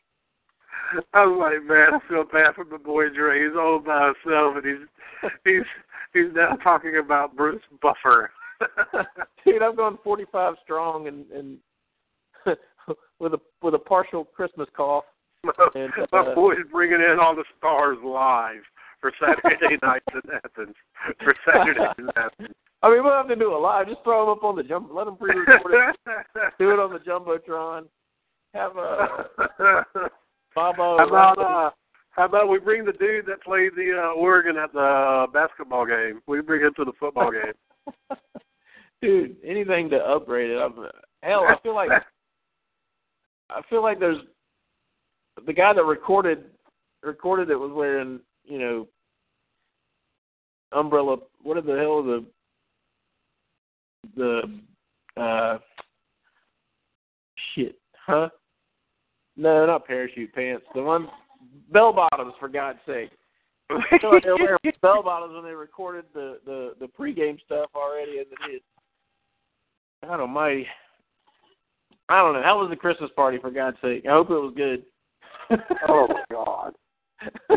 I was like, man, I feel bad for my boy Dre. He's all by himself, and he's he's he's now talking about Bruce Buffer. <laughs> Dude, I'm going 45 strong and and <laughs> with a with a partial Christmas cough. <laughs> And, my uh, boy's bringing in all the stars live for Saturday nights in Athens. For Saturday in Athens. I mean, we don't have to do a live. Just throw them up on the jump. Let them pre-record it. do it on the jumbotron. Have a Bobo. How about uh, how about we bring the dude that played the uh, Oregon at the uh, basketball game? We bring him to the football game. Dude, anything to upgrade it. I'm, hell, I feel like <laughs> I feel like there's the guy that recorded recorded it was wearing you know umbrella. What the hell the the uh shit? Huh? No, not parachute pants. The ones bell bottoms for God's sake. I feel like they were wearing <laughs> bell bottoms when they recorded the the the pregame stuff already as it is. God Almighty. I don't know. How was the Christmas party for God's sake? I hope it was good. <laughs> oh my God.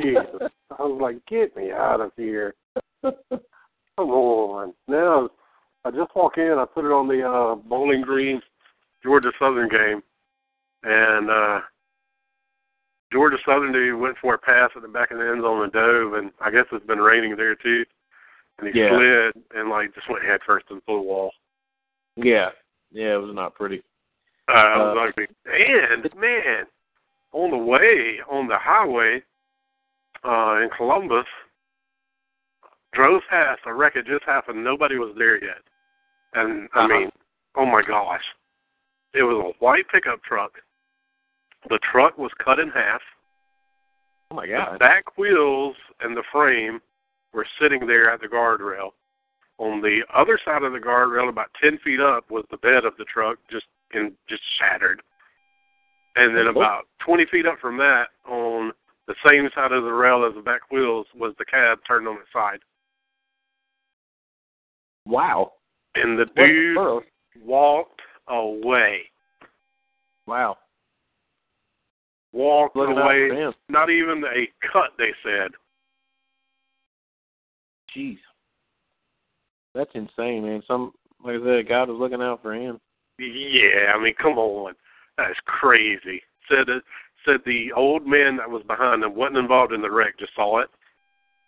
Jesus. I was like, get me out of here. <laughs> Come on. Now I just walk in, I put it on the uh Bowling Green Georgia Southern game and uh Georgia Southern dude went for a pass at the back of the end zone and dove and I guess it's been raining there too. And he Yeah. slid and like just went head first into the wall. Yeah. Yeah, it was not pretty. Uh, I was Uh, like, and man, on the way on the highway uh, in Columbus, drove past a wreck had just happened. Nobody was there yet, and I Uh-huh. mean, oh my gosh, it was a white pickup truck. The truck was cut in half. Oh my The god. back wheels and the frame were sitting there at the guardrail. On the other side of the guardrail, about ten feet up, was the bed of the truck, just in just shattered. And then Oh. about twenty feet up from that, on the same side of the rail as the back wheels, was the cab turned on its side. Wow. And the dude walked away. Wow. Walked Looking away. Not even a cut, they said. Jeez. That's insane, man. Some like I said, God was looking out for him. Yeah, I mean, come on, that's crazy. Said it, said the old man that was behind him wasn't involved in the wreck, just saw it,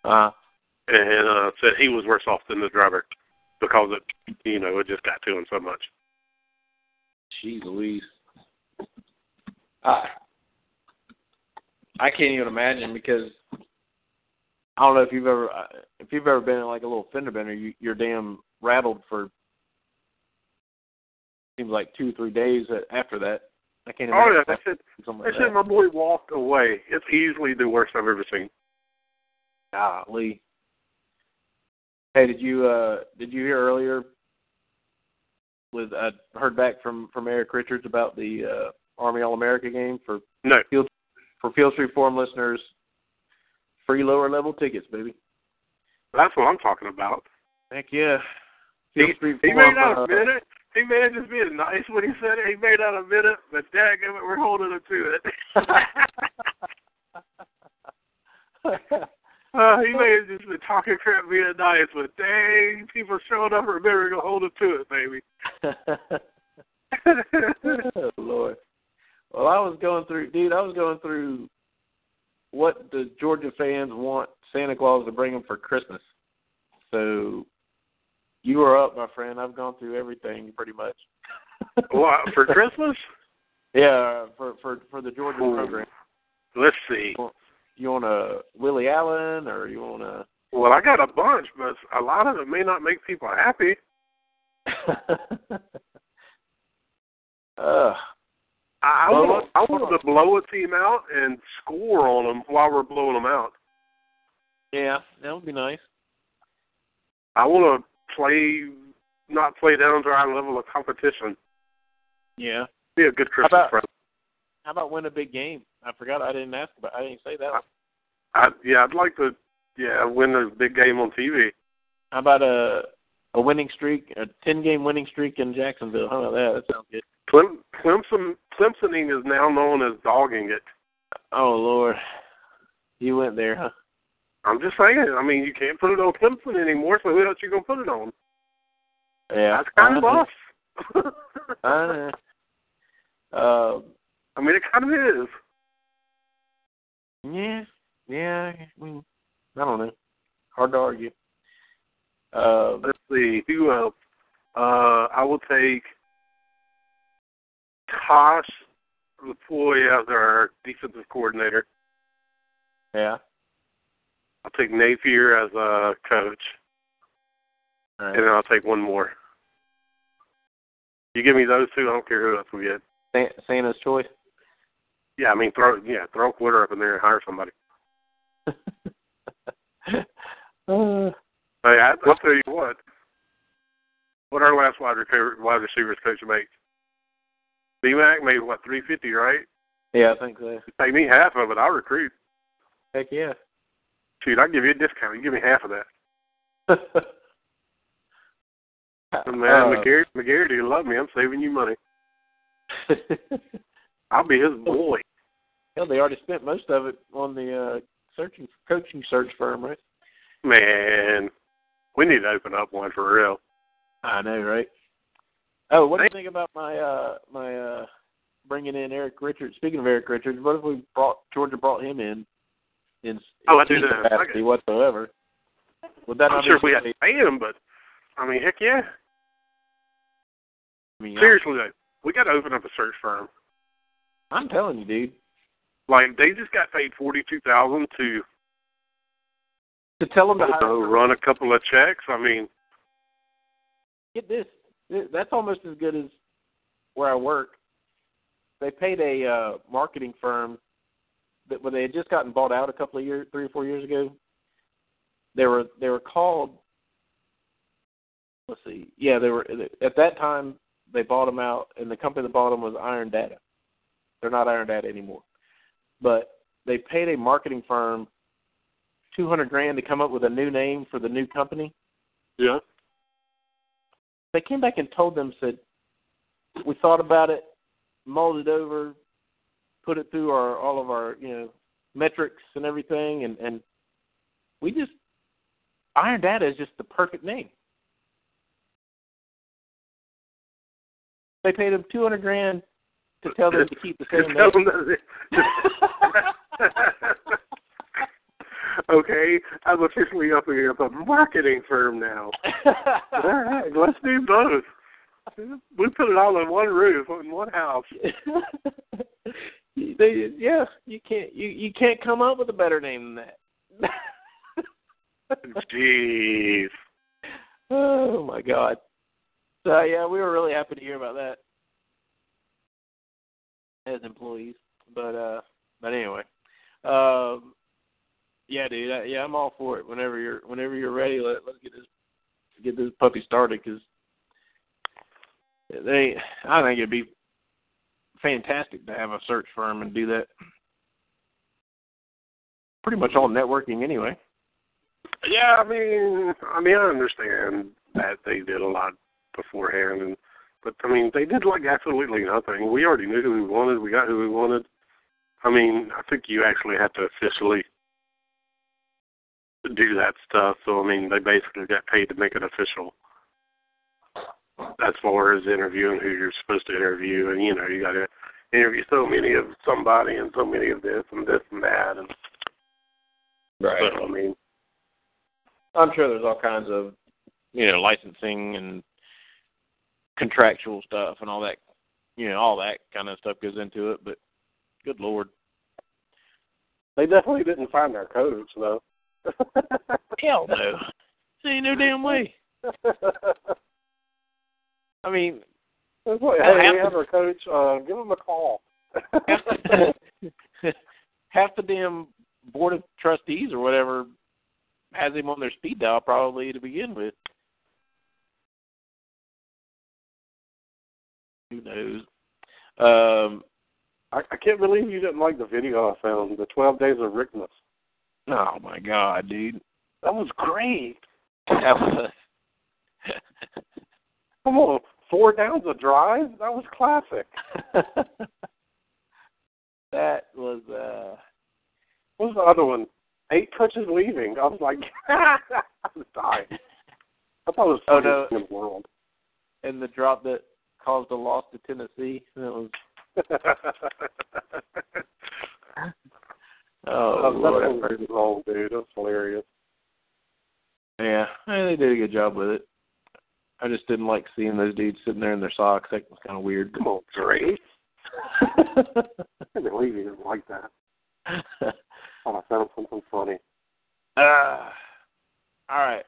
Uh and uh, said he was worse off than the driver because it, you know, it just got to him so much. jeez Louise. I I can't even imagine because I don't know if you've ever uh, if you've ever been in like a little fender bender, you, you're damn rattled for seems like two three days after that. I can't. Oh yeah, said something they like said that. my boy walked away. It's easily the worst I've ever seen. Golly. Hey, did you uh did you hear earlier? With I heard back from from Erik Richards about the uh Army All America game for No. for Field Street Forum listeners. Free lower level tickets, baby. That's what I'm talking about. Heck yeah. He, Street he made out uh, a minute. He made it just being nice when he said it. He made out a minute, but daggum it, we're holding him to it. <laughs> uh, he may have just been talking crap being nice, but dang, people showing up remembering to hold him to it, baby. <laughs> oh, Lord. Well, I was going through, dude. I was going through what the Georgia fans want Santa Claus to bring them for Christmas. So you are up, my friend. I've gone through everything pretty much. <laughs> what for Christmas? Yeah, for for for the Georgia Ooh. program. Let's see. You want a Willie Allen or you want a? Well, I got a bunch, but a lot of it may not make people happy. <laughs> uh, I, I want I want to blow a team out and score on them while we're blowing them out. yeah, that would be nice. I want to play, not play down to our level of competition. Yeah. Be a good Christmas about- present. How about win a big game? I forgot. I didn't ask about. I didn't say that. One. I, yeah, I'd like to. Yeah, win a big game on TV. How about a a winning streak, a ten game winning streak in Jacksonville? How about that? That sounds good. Clem, Clemson, Clemsoning is now known as dogging it. Oh Lord, you went there, huh? I'm just saying. I mean, you can't put it on Clemson anymore, so who else you gonna put it on? Yeah, That's kind of know. us. I know. Uh, I mean, it kind of is. yeah, yeah. I mean, I don't know. Hard to argue. Uh, Let's see. Who else? Uh, I will take Tosh Lupoi as our defensive coordinator. yeah. I'll take Napier as a coach, All and then. I'll take one more. You give me those two, I don't care who else we get. Sa- Santa's choice. Yeah, I mean, throw yeah, throw a quitter up in there and hire somebody. <laughs> uh, Hey, I, I'll tell you what. What our last wide receiver, wide receivers coach makes? B-Mac made what three fifty, right? yeah, I think so. Pay me half of it, I'll recruit. Heck yeah. Shoot, I'll give you a discount. You give me half of that. <laughs> Man, Uh, McGarity, McGarity, you love me. I'm saving you money. <laughs> I'll be his boy. Hell, they already spent most of it on the uh searching coaching search firm, right? Man, we need to open up one for real. I know, right? Oh, what do you think about my uh my uh bringing in Erik Richards? Speaking of Erik Richards, what if we brought Georgia brought him in in Oh, I any that. capacity Okay. whatsoever? Would that I'm not sure be we have to pay him, but I mean, heck yeah. I mean, Seriously though, we got to open up a search firm. I'm telling you, dude. Like they just got paid forty two thousand to To tell them to run a couple of checks. I mean, get this. That's almost as good as where I work. They paid a uh marketing firm that when they had just gotten bought out a couple of years, three or four years ago. They were they were called. Let's see. Yeah, they were at that time. They bought them out, and the company that bought them was Iron Data. They're not Iron Data anymore, but they paid a marketing firm two hundred grand to come up with a new name for the new company. yeah. They came back and told them said we thought about it, mulled it over, put it through our all of our you know metrics and everything, and and we just Iron Data is just the perfect name. They paid him two hundred grand to tell them to keep the same <laughs> name. <laughs> <laughs> okay, I'm officially up here a marketing firm now. <laughs> All right, let's do both. We put it all in one roof, in one house. <laughs> They, yeah, you can't you you can't come up with a better name than that. <laughs> Jeez. oh my god. So yeah, we were really happy to hear about that as employees. But uh, but anyway, um, yeah, dude, I, yeah, I'm all for it. Whenever you're whenever you're ready, let let's get this get this puppy started because they I think it'd be fantastic to have a search firm and do that. Pretty much all networking anyway. Yeah, I mean, I mean, I understand that they did a lot beforehand, and but I mean, they did like absolutely nothing. We already knew who we wanted. We got who we wanted. I mean, I think you actually have to officially do that stuff. So I mean, they basically got paid to make it official. As far as interviewing who you're supposed to interview, and you know, you got to interview so many of somebody and so many of this and this and that, and Right. so I mean, I'm sure there's all kinds of you know licensing and contractual stuff and all that you know all that kind of stuff goes into it. But good lord, they definitely didn't find our codes though. Hell no, there ain't no damn way. I mean, It's like, Well, hey, we have our coach. Uh, give him a call. half the, <laughs> half the damn board of trustees or whatever has him on their speed dial probably to begin with. Who knows? Um, I, I can't believe you didn't like the video I found, the 12 Days of Rickness. Oh my god, dude, That was great. that was. <laughs> Come on, four downs a drive? That was classic. <laughs> that was uh What was the other one? Eight coaches leaving. I was like, I was dying. I thought it was the Oh, no. in the world. and the drop that caused a loss to Tennessee. That was <laughs> oh that Lord, was mercy. wrong, dude. That was hilarious. Yeah, they did a good job with it. I just didn't like seeing those dudes sitting there in their socks. That was kind of weird. Come on, Dre. <laughs> I can't believe you didn't like that. <laughs> Oh, I found something funny. uh, all right.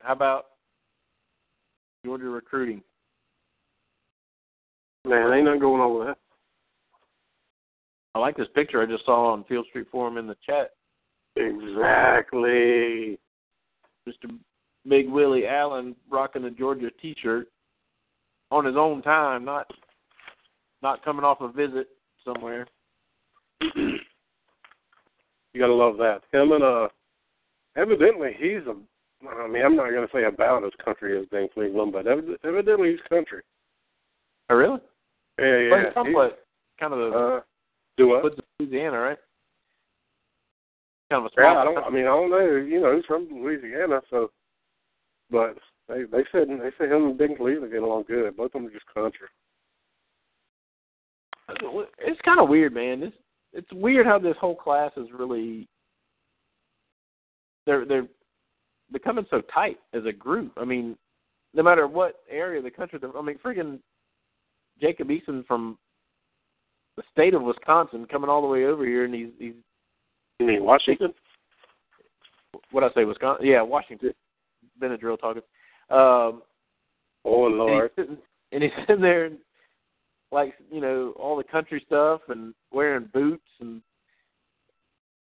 How about Georgia recruiting? Man, ain't nothing going on with that. I like this picture I just saw on Field Street Forum in the chat. Exactly. Mr. Big Willie Allen rocking a Georgia T-shirt on his own time, not not coming off a visit somewhere. <clears throat> You gotta love that. Him and uh, evidently he's a. I mean, I'm not gonna say about as country as Dan Cleveland, but evid- evidently he's country. Oh, really? Yeah, Well, yeah. he's Kind of uh, do what? woods Louisiana, right? Kind of a. Yeah, I don't. I mean, I don't know. You know, he's from Louisiana, so. But they they said they said him and Ben Cleveland get along good. Both of them are just country. It's kind of weird, man. It's it's weird how this whole class is really they're they're becoming so tight as a group. I mean, no matter what area of the country they're I mean, freaking Jacob Eason from the state of Wisconsin coming all the way over here, and he's he's You mean Washington? what I say Wisconsin? Yeah, Washington. Benadryl talking. Um, Oh and he's Lord. sitting and he's <laughs> sitting there and like you know all the country stuff and wearing boots and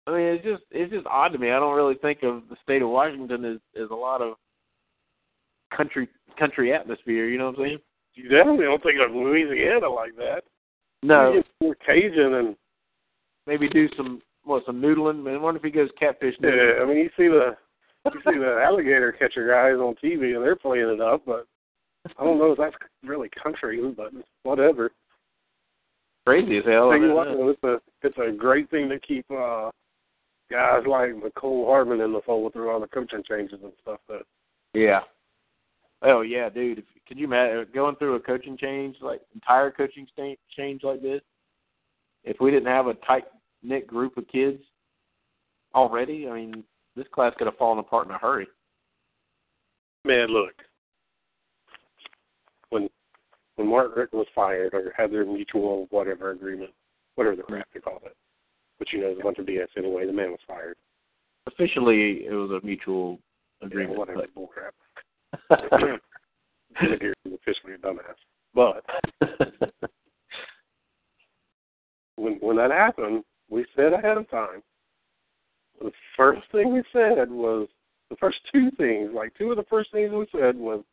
I mean it's just it's just odd to me. I don't really think of the state of Washington as as a lot of country country atmosphere. You know what I'm saying? You definitely don't think of Louisiana like that. No, It's more Cajun and maybe do some what some noodling. Man, I wonder if he goes catfish yeah. I mean, you see the you see the <laughs> alligator catcher guys on TV and they're playing it up, but I don't know if that's really country, but whatever. Crazy as hell. I mean, what, it's a it's a great thing to keep uh guys like Mecole Hardman in the fold through all the coaching changes and stuff. Though. Yeah. Oh yeah, dude. If, could you imagine uh, going through a coaching change, like entire coaching sta- change like this? If we didn't have a tight knit group of kids already, I mean, this class could have fallen apart in a hurry. Man, look, when when Mark Richt was fired or had their mutual whatever agreement, whatever the crap you call it. But you know, it's a bunch of BS anyway. The man was fired. Officially, it was a mutual Yeah, agreement. whatever, but- bull crap. Here is officially a dumbass. But when when that happened, we said ahead of time. The first thing we said was the first two things. Like two of the first things we said was,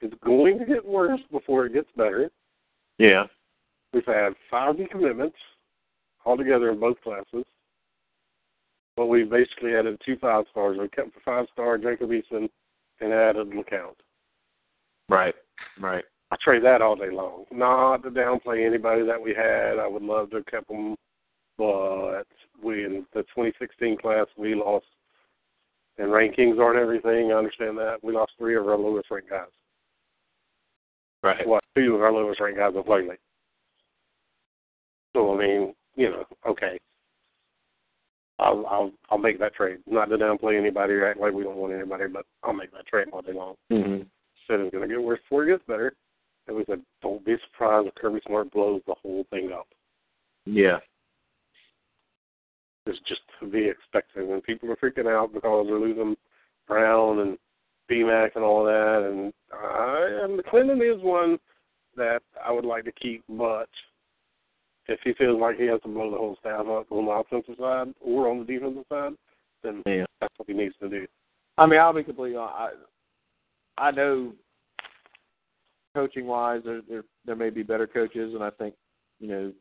"It's going to get worse before it gets better." yeah. We've had five decommitments altogether in both classes. But we basically added two five stars. We kept the five star Jacob Eason and added LeCount. Right. Right. I trade that all day long. Not to downplay anybody that we had. I would love to have kept them, but we in the 2016 class we lost, and rankings aren't everything. I understand that we lost three of our lowest ranked guys. Right. What two of our lowest ranked guys have lately. So I mean, you know, okay. I'll I'll I'll make that trade. Not to downplay anybody or act like we don't want anybody, but I'll make that trade all day long. hmm Said it's gonna get worse before it gets better. And we said, Don't be surprised if Kirby Smart blows the whole thing up. Yeah. It's just to be expected. And people are freaking out because they're losing Brown and BMAC and all that and I and Clinton is one that I would like to keep but if he feels like he has to blow the whole staff up on the offensive side or on the defensive side, then Yeah. that's what he needs to do. I mean, I'll be completely honest. I, know coaching wise, there, there there may be better coaches, and I think you know,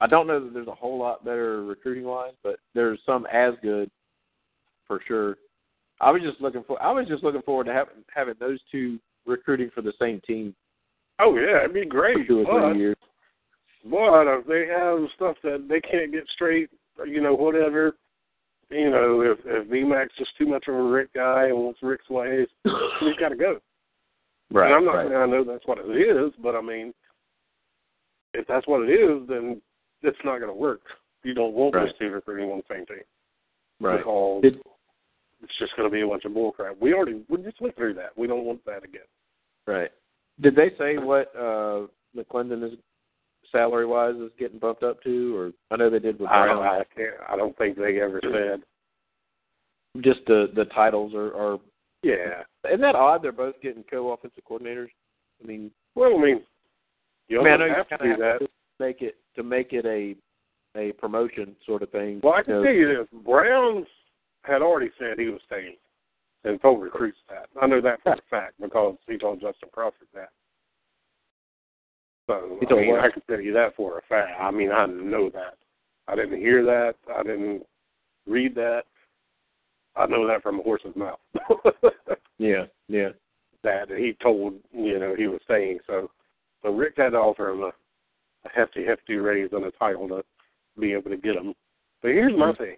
I don't know that there's a whole lot better recruiting wise, but there's some as good for sure. I was just looking for I was just looking forward to having having those two recruiting for the same team Oh yeah, it'd be for great. two or but three years. But if they have stuff that they can't get straight, you know, whatever, you know, if if B-Mac's just too much of a Richt guy and wants Richt's ways, he's got to go. Right. and I'm not right. saying I know that's what it is, but I mean, if that's what it is, then it's not going to work. You don't want Right. those two recruiting on the same team right. because Did, it's just going to be a bunch of bullcrap. We already we just went through that. We don't want that again. right. Did they say what uh McClendon is salary wise is getting bumped up to, or I know they did with I, Brown. I can't. I don't think they ever said. Just the the titles are are Yeah. Isn't that odd? They're both getting co-offensive coordinators. I mean, Well, I mean, you I, mean, I don't know you have to kind of have that. to make it to make it a a promotion sort of thing. Well, I can you tell you this: Brown had already said he was staying, and told recruits that. I know that for a <laughs> fact because he told Justin Crawford that. So I mean. I can tell you that for a fact. I mean, I know that. I didn't hear that. I didn't read that. I know that from a horse's mouth. <laughs> Yeah, yeah, that he told you know he was saying. So, so Richt had to offer him a, a hefty, hefty raise and a title to be able to get him. But here's my thing,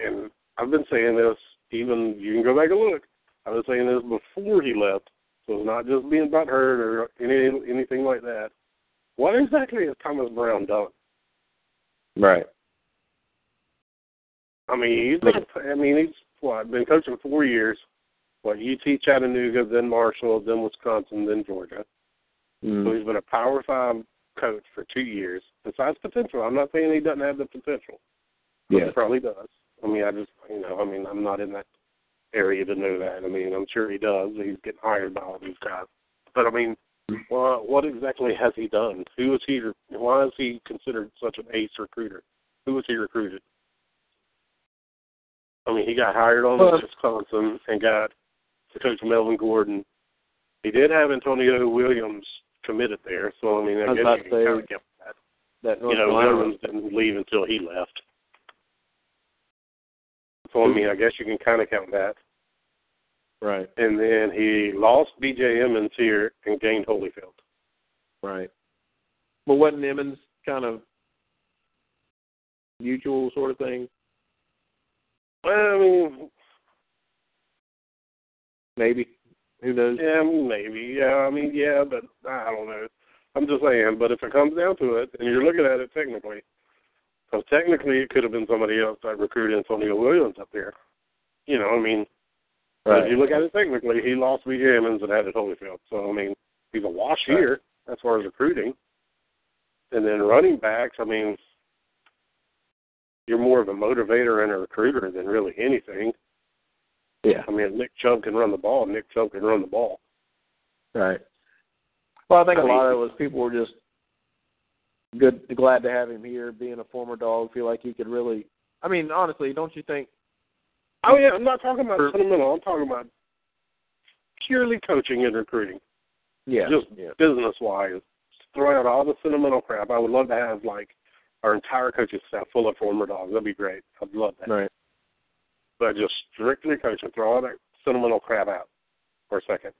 and I've been saying this. Even you can go back and look. I've been saying this before he left. So it's not just being about hurt or any anything like that. What exactly has Thomas Brown done? right. I mean, he's been, I mean, he's what been coaching four years. What UT Chattanooga, then Marshall, then Wisconsin, then Georgia. So Mm. he's been a Power Five coach for two years. Besides potential, I'm not saying he doesn't have the potential. Yeah. he probably does. I mean, I just you know, I mean, I'm not in that area to know that. I mean, I'm sure he does. He's getting hired by all these guys. But I mean, mm-hmm. what what exactly has he done? Who is he? Why is he considered such an ace recruiter? Who was he recruited? I mean, he got hired on Well- Wisconsin and got to coach Melvin Gordon. He did have Antonio Williams committed there, so I mean, I I, guess you can kind of get that. That North You know, Williams didn't leave until he left. So I mm-hmm. mean, I guess you can kind of count that. right, And then he lost B.J. Emmons here and gained Holyfield. right. But wasn't Emmons kind of mutual sort of thing? Well, I mean, Maybe. Who knows? yeah, maybe. Yeah, I mean, yeah, but I don't know. I'm just saying. But if it comes down to it, and you're looking at it technically, because technically it could have been somebody else that recruited Antonio Williams up there. You know, I mean, but if you look at it technically, he lost B.J. Emmons and added Holyfield. So I mean, he's a wash Right. here as far as recruiting. And then running backs, I mean, you're more of a motivator and a recruiter than really anything. Yeah. I mean, Nick Chubb can run the ball. Nick Chubb can run the ball. Right. Well, I think I a lot of it was people were just good, glad to have him here. Being a former dog, feel like he could really. I mean, honestly, don't you think? Oh yeah, I'm not talking about sentimental. I'm talking about purely coaching and recruiting, Yeah. just yeah. business wise. Throw out all the sentimental crap. I would love to have like our entire coaching staff full of former dogs. That'd be great. I'd love that. Right. But just strictly coaching. Throw all that sentimental crap out for a second.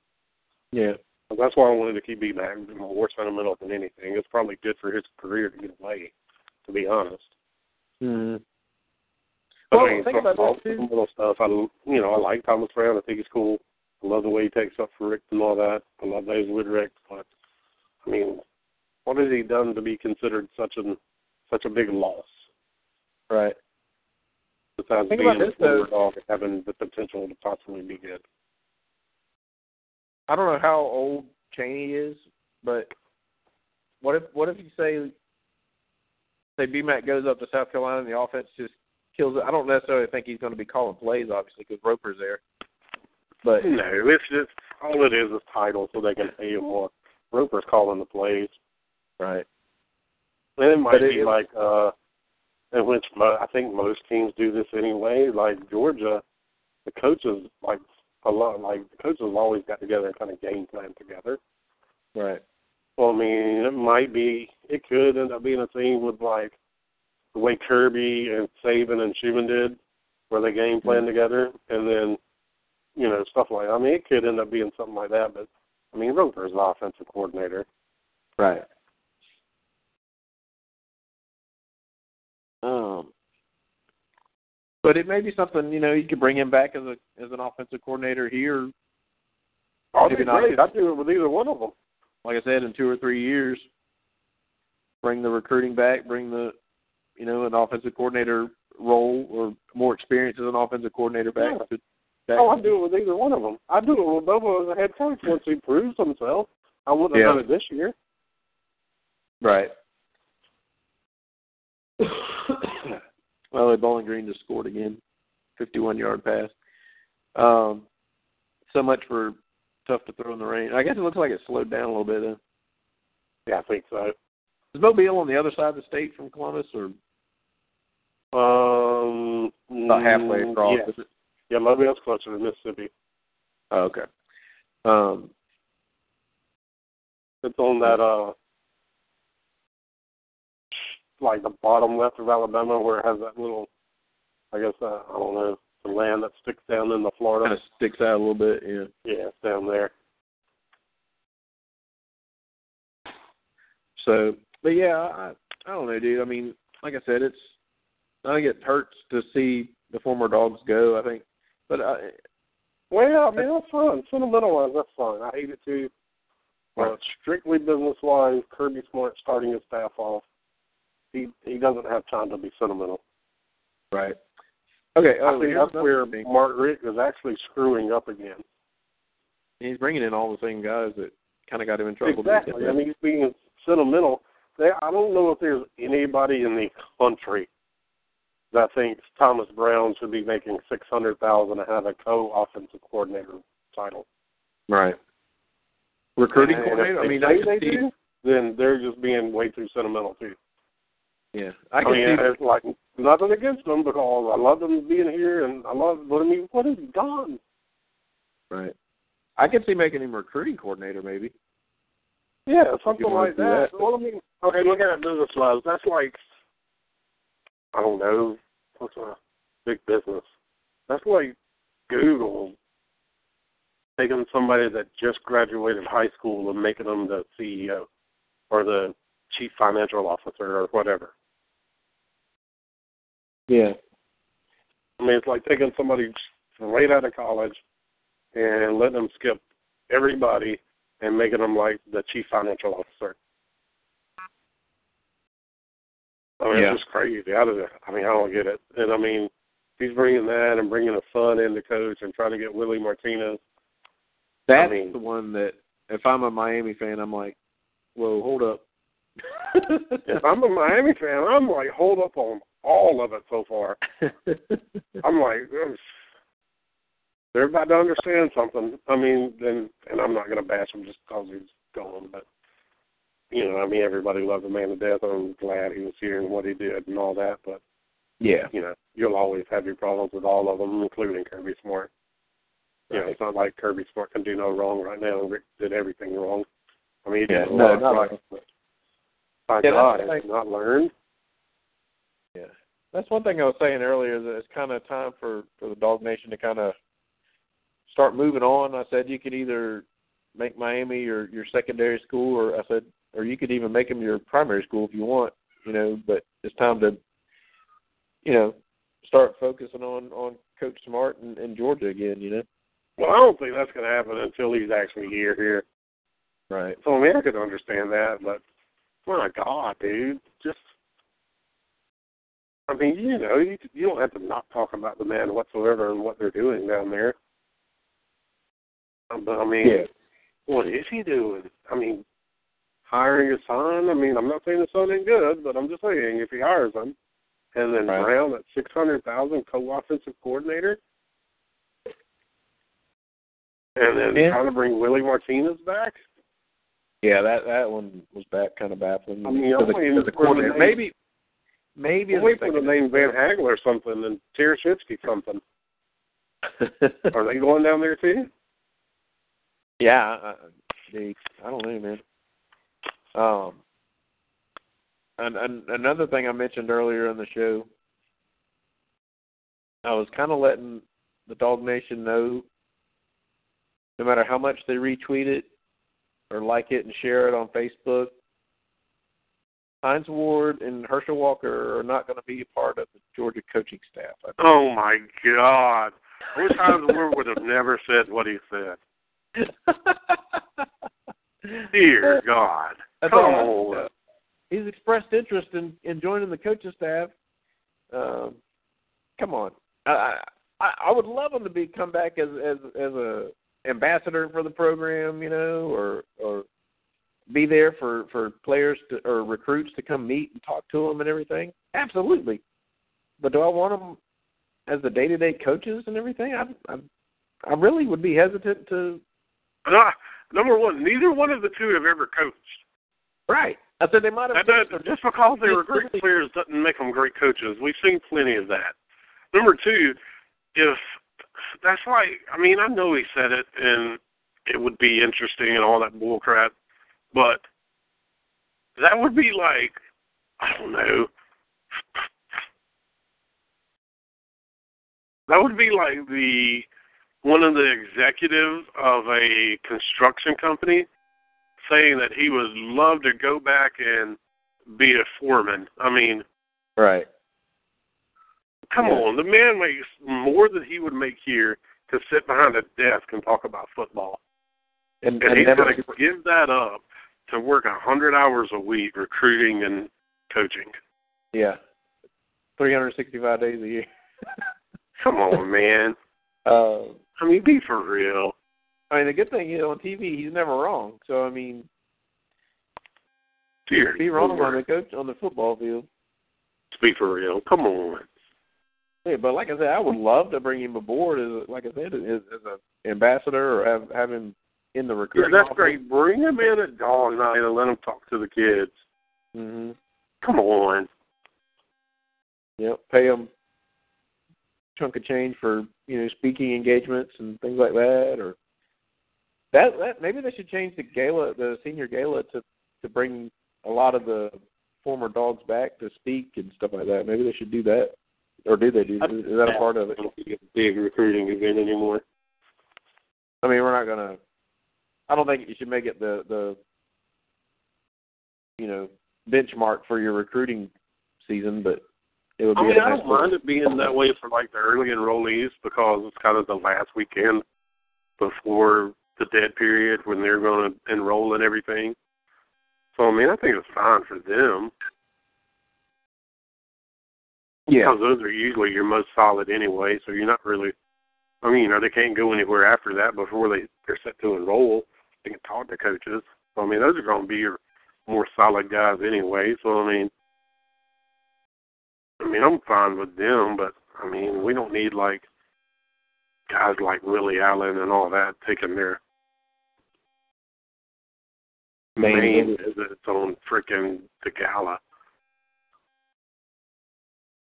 Yeah. That's why I wanted to keep B Mac more sentimental than anything. It's probably good for his career to get away, to be honest. Mm-hmm. I Well, mean, think about all this, too. little stuff. I, you know, I like Thomas Brown. I think he's cool. I love the way he takes up for Richt and all that. I love Days with Richt, but I mean, what has he done to be considered such an such a big loss? Right. Besides Think being about this, though. dog and having the potential to possibly be good. I don't know how old Cheney is, but what if what if you say say BMAC goes up to South Carolina and the offense just kills it? I don't necessarily think he's going to be calling plays, obviously, because Roper's there. But No, it's just all it is is title, so they can pay him more. Roper's calling the plays. right, And it might But it- be like, uh, in which mo- I think most teams do this anyway. Like Georgia, the coaches like a lot. Like the coaches have always got together and kind of game plan together. right, Well, I mean, it might be. It could end up being a thing with like the way Kirby and Saban and Muschamp did, where they game plan mm-hmm. together, and then you know stuff like. I mean, it could end up being something like that. But I mean, Roper's the offensive coordinator. right. Um, but it may be something you know you could bring him back as a as an offensive coordinator here. Oh, that'd be great. I'd do it with either one of them. Like I said, in two or three years, bring the recruiting back, bring the you know an offensive coordinator role or more experience as an offensive coordinator back. Yeah. To, back Oh, I'd do it with either one of them. I'd do it with Bobo as a head coach once he proves himself. I wouldn't Yeah. have done it this year. Right. <laughs> well, Bowling Green just scored again, fifty-one yard pass. Um, so much for tough to throw in the rain. I guess it looks like it slowed down a little bit. Then. Yeah, I think so. Is Mobile on the other side of the state from Columbus, or Um, about halfway mm, across? Yeah, Is it? yeah Mobile's closer to Mississippi. Oh, okay. Um, It's on that uh, like the bottom left of Alabama, where it has that little, I guess uh, I don't know, the land that sticks down in the Florida. kind of sticks out a little bit. Yeah. Yeah, it's down there. So, but yeah, I I don't know, dude. I mean, like I said, it's I think it hurts to see the former dogs go. I think, but I, Well, I mean that's fun. Sentimental wise, that's fun. I hate it too. But strictly business wise, Kirby Smart starting his staff off. He he doesn't have time to be sentimental. right. Okay. I Oh, think here's that's where thing. Mark Richt is actually screwing up again. he's bringing in all the same guys that kind of got him in trouble. Exactly. I mean, he's being sentimental. There, I don't know if there's anybody in the country that thinks Thomas Brown should be making six hundred thousand to have a co-offensive coordinator title. right. Recruiting coordinator. I mean, they I they see. do, then they're just being way too sentimental too. Yeah, I I, can mean, see. it's like nothing against them because I love them being here and I love. But I mean, what is done? Right. I can see making him recruiting coordinator, maybe. Yeah, something like that. that. Well, I mean, okay, look at it business wise. That's like, I don't know, what's a big business? That's like Google taking somebody that just graduated high school and making them the CEO or the chief financial officer or whatever. Yeah. I mean, it's like taking somebody straight out of college and letting them skip everybody and making them like the chief financial officer. I mean, Yeah. it's just crazy. I don't, I mean, I don't get it. And I mean, he's bringing that and bringing a son in to coach and trying to get Willie Martinez. That's mean- the one that if I'm a Miami fan, I'm like, whoa, hold up. if I'm a Miami fan, I'm like hold up on all of it so far. <laughs> I'm like, they're about to understand something. I mean, then, and I'm not going to bash him just because he's gone, but you know, I mean, everybody loved the man to death. I'm glad he was here and what he did and all that, but yeah, you know, you'll always have your problems with all of them, including Kirby Smart. You know, it's not like Kirby Smart can do no wrong right now. and Richt did everything wrong. I mean, he did Yeah, a no, lot not right, right. but by Yeah, God, has like- not learned? That's one thing I was saying earlier. That it's kind of time for for the Dog Nation to kind of start moving on. I said you could either make Miami your your secondary school, or I said, or you could even make them your primary school if you want. You know, but it's time to, you know, start focusing on on Coach Smart and, and Georgia again. You know, Well, I don't think that's going to happen until he's actually here. Here, right? so I mean, I could understand that, but my God, dude, just. I mean, you know, you you don't have to not talk about the man whatsoever and what they're doing down there. Um, But I mean, Yeah. what is he doing? I mean, hiring a son. I mean, I'm not saying the son ain't good, but I'm just saying if he hires him, and then Right. Brown at six hundred thousand co-offensive coordinator, and then Yeah. trying to bring Willie Martinez back. Yeah, that that one was back kind of baffling. I mean, the, the the coordinator. name- Maybe, maybe I'm as a waiting for the secondary- name Van Hagel or something, and Tarashitsky something. <laughs> Are they going down there too? Yeah, I, I, they, I don't know, man. Um, and, and another thing I mentioned earlier in the show, I was kind of letting the Dog Nation know, no matter how much they retweet it or like it and share it on Facebook, Hines Ward and Herschel Walker are not going to be a part of the Georgia coaching staff. Oh my God! I wish Hines Ward would have never said what he said. <laughs> Dear God! That's Come on. He's expressed interest in, in joining the coaching staff. Um, come on, I, I I would love him to be come back as as as a ambassador for the program, you know, or or be there for for players to, or recruits to come meet and talk to him and everything. Absolutely, but do I want him as the day to day coaches and everything? I I I really would be hesitant to. Ah, number one, neither one of the two have ever coached. Right, I said they might have. That does, just because they were great players doesn't make them great coaches. We've seen plenty of that. Number two, if that's like, I mean, I know he said it and it would be interesting and all that bull crap, but that would be like, I don't know. That would be like the one of the executives of a construction company saying that he would love to go back and be a foreman. I mean, right. come Yeah. on, the man makes more than he would make here to sit behind a desk and talk about football. And, And, and he's going to give that up to work a hundred hours a week recruiting and coaching. Yeah. 365 days a year. <laughs> Come on, man. uh, I mean, be for real. I mean, the good thing is on TV, he's never wrong. So, I mean, Dear be wrong on the coach on the football field. Be for real. Come on. Yeah, but like I said, I would love to bring him aboard as, a, like I said, as, as an ambassador or have have him in the Yeah, recruiting. that's great. Bring him in at dog night and let him talk to the kids. Mm-hmm. Come on. Yep. Pay him chunk of change for you know speaking engagements and things like that, or that that maybe they should change the gala, the senior gala, to to bring a lot of the former dogs back to speak and stuff like that. Maybe they should do that, or do they do? Is that a part of it? Don't be a big recruiting event anymore. I mean, we're not gonna. I don't think you should make it the the you know benchmark for your recruiting season, but it would be. I mean, a I nice don't mind it being that way for like the early enrollees because it's kind of the last weekend before the dead period when they're going to enroll and everything. So I mean, I think it's fine for them Yeah. because those are usually your most solid anyway. So you're not really. I mean, you know, they can't go anywhere after that before they they're set to enroll. Can talk to coaches. So I mean, those are going to be your more solid guys anyway. So I mean, I mean, I'm fine with them, but I mean, we don't need like guys like Willie Allen and all that taking their Main name as its own freaking the gala.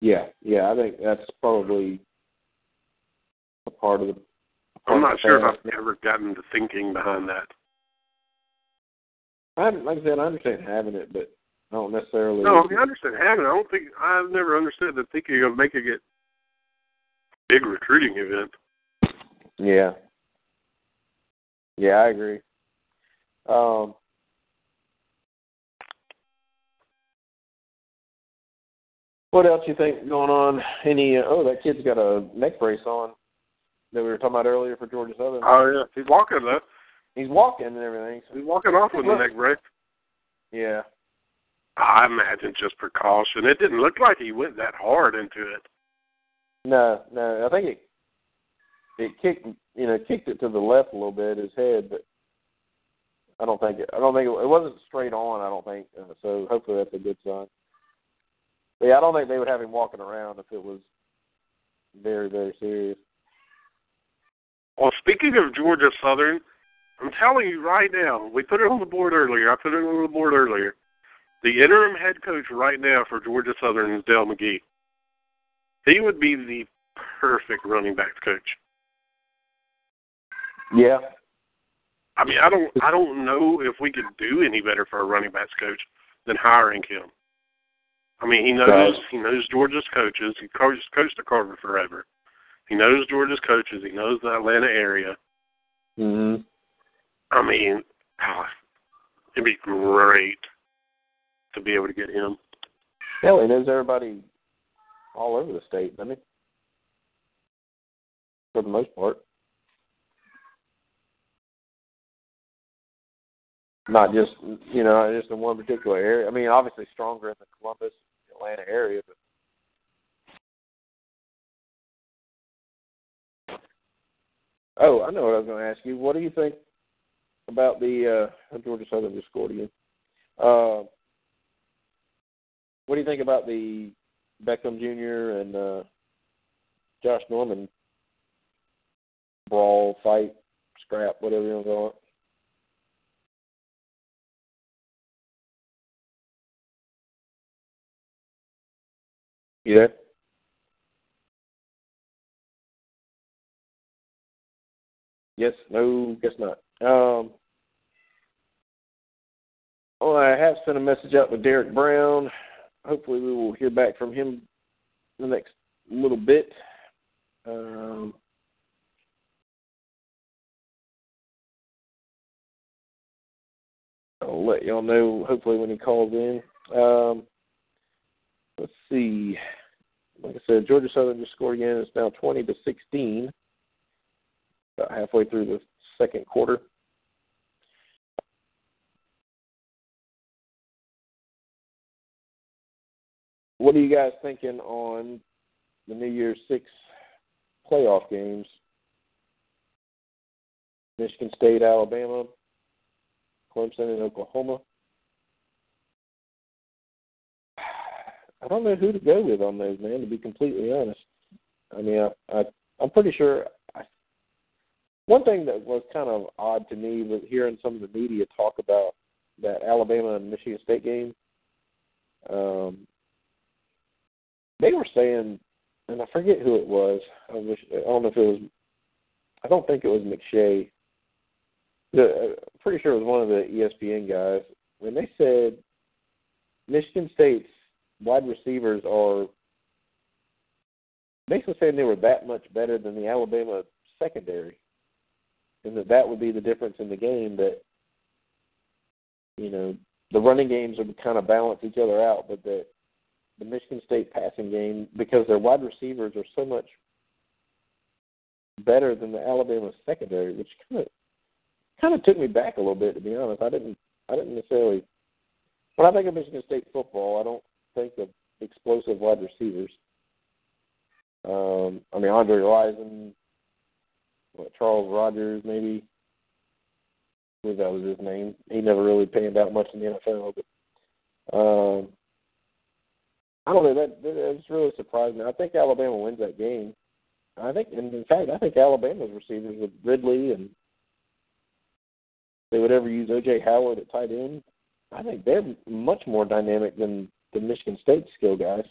Yeah, yeah, I think that's probably a part of the. I'm not sure if I've ever gotten to thinking behind that. I like I said, I understand having it, but I don't necessarily. No, I mean, I understand having it. I don't think I've never understood the thinking of making it big recruiting event. Yeah. Yeah, I agree. Um, what else you think going on? Any? Uh, oh, that kid's got a neck brace on that we were talking about earlier for Georgia Southern. Oh yeah, he's walking though. He's walking and everything. So, He's walking off with the neck break. yeah. I imagine just precaution. It didn't look like he went that hard into it. No, no. I think it it kicked you know kicked it to the left a little bit his head, but I don't think it. I don't think it, it wasn't straight on. I don't think uh, so. Hopefully that's a good sign. But yeah, I don't think they would have him walking around if it was very very serious. Well, speaking of Georgia Southern, I'm telling you right now, we put it on the board earlier. I put it on the board earlier. The interim head coach right now for Georgia Southern is Dell McGee. He would be the perfect running backs coach. Yeah, I mean, I don't, I don't know if we could do any better for a running backs coach than hiring him. I mean, he knows, Right. he knows Georgia's coaches. He coached, coached at Carver forever. He knows Georgia's coaches. He knows the Atlanta area. Mm hmm I mean, it'd be great to be able to get him. Hell, and knows everybody all over the state. I mean, for the most part. Not just you know, just in one particular area. I mean, obviously stronger in the Columbus, Atlanta area, but Oh, I know what I was going to ask you. What do you think about the uh Georgia Southern just scored again? Uh, what do you think about the Beckham Jr. and uh Josh Norman brawl, fight, scrap, whatever you want to call it? You there? Yes, no, guess not. Um, well, I have sent a message out to Derrick Brown. Hopefully, we will hear back from him the next little bit. Um, I'll let y'all know hopefully when he calls in. Um, let's see. Like I said, Georgia Southern just scored again. It's now twenty to sixteen. About halfway through the second quarter. What are you guys thinking on the New Year's Six playoff games? Michigan State, Alabama, Clemson, and Oklahoma. <sighs> I don't know who to go with on those, man. To be completely honest, I mean, I, I I'm pretty sure. One thing that was kind of odd to me was hearing some of the media talk about that Alabama and Michigan State game. Um, they were saying, and I forget who it was. I wish I don't know if it was. I don't think it was McShay. The, I'm pretty sure it was one of the ESPN guys. When they said Michigan State's wide receivers are basically saying they were that much better than the Alabama secondary, and that that would be the difference in the game. That you know the running games would kind of balance each other out, but that the Michigan State passing game, because their wide receivers are so much better than the Alabama secondary, which kind of kind of took me back a little bit to be honest. I didn't I didn't necessarily when I think of Michigan State football, I don't think of explosive wide receivers. Um, I mean Andre Rison, what, Charles Rogers, maybe believe that was his name. He never really panned out much in the NFL, but um, I don't know. That that's really surprised me. I think Alabama wins that game. I think, and in fact, I think Alabama's receivers with Ridley and they would ever use OJ Howard at tight end. I think they're much more dynamic than the Michigan State skill guys.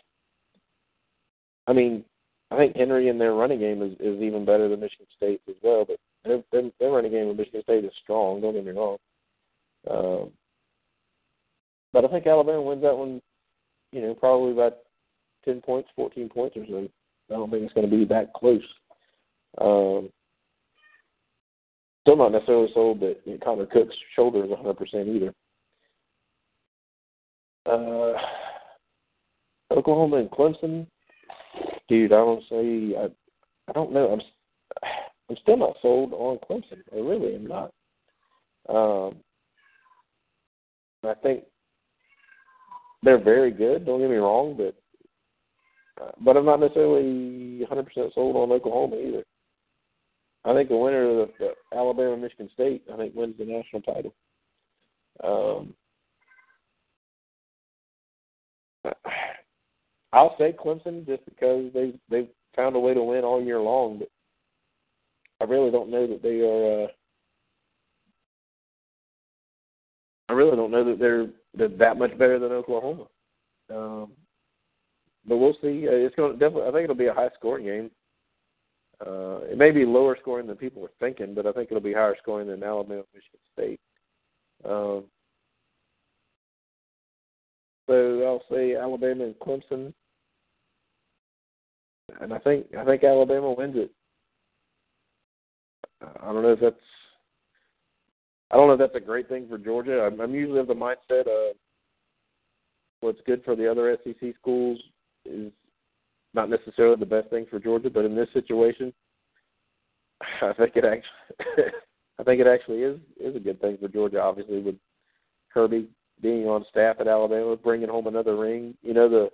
I mean, I think Henry in their running game is, is even better than Michigan State as well. But their, their, their running game with Michigan State is strong. Don't get me wrong. Um, but I think Alabama wins that one. You know, probably about ten points, fourteen points or so. I don't think it's going to be that close. Um, still not necessarily sold that you know, Connor Cook's shoulder is 100% either. Uh, Oklahoma and Clemson, dude. I don't say I. I don't know. I'm. I'm still not sold on Clemson. I really am not. Um, I think they're very good. Don't get me wrong, but uh, but I'm not necessarily 100% sold on Oklahoma either. I think the winner of the, the Alabama Michigan State, I think, wins the national title. Um, I'll say Clemson just because they they've found a way to win all year long, but I really don't know that they are. Uh, I really don't know that they're, they're that much better than Oklahoma. Um, but we'll see. Uh, it's going to definitely. I think it'll be a high scoring game. Uh, it may be lower scoring than people were thinking, but I think it'll be higher scoring than Alabama, Michigan State. Um, so I'll say Alabama and Clemson, and I think I think Alabama wins it. Uh, I don't know if that's I don't know if that's a great thing for Georgia. I'm, I'm usually of the mindset of what's good for the other SEC schools is not necessarily the best thing for Georgia, but in this situation, I think it actually, <laughs> I think it actually is is a good thing for Georgia. Obviously, with Kirby being on staff at Alabama, bringing home another ring. You know, the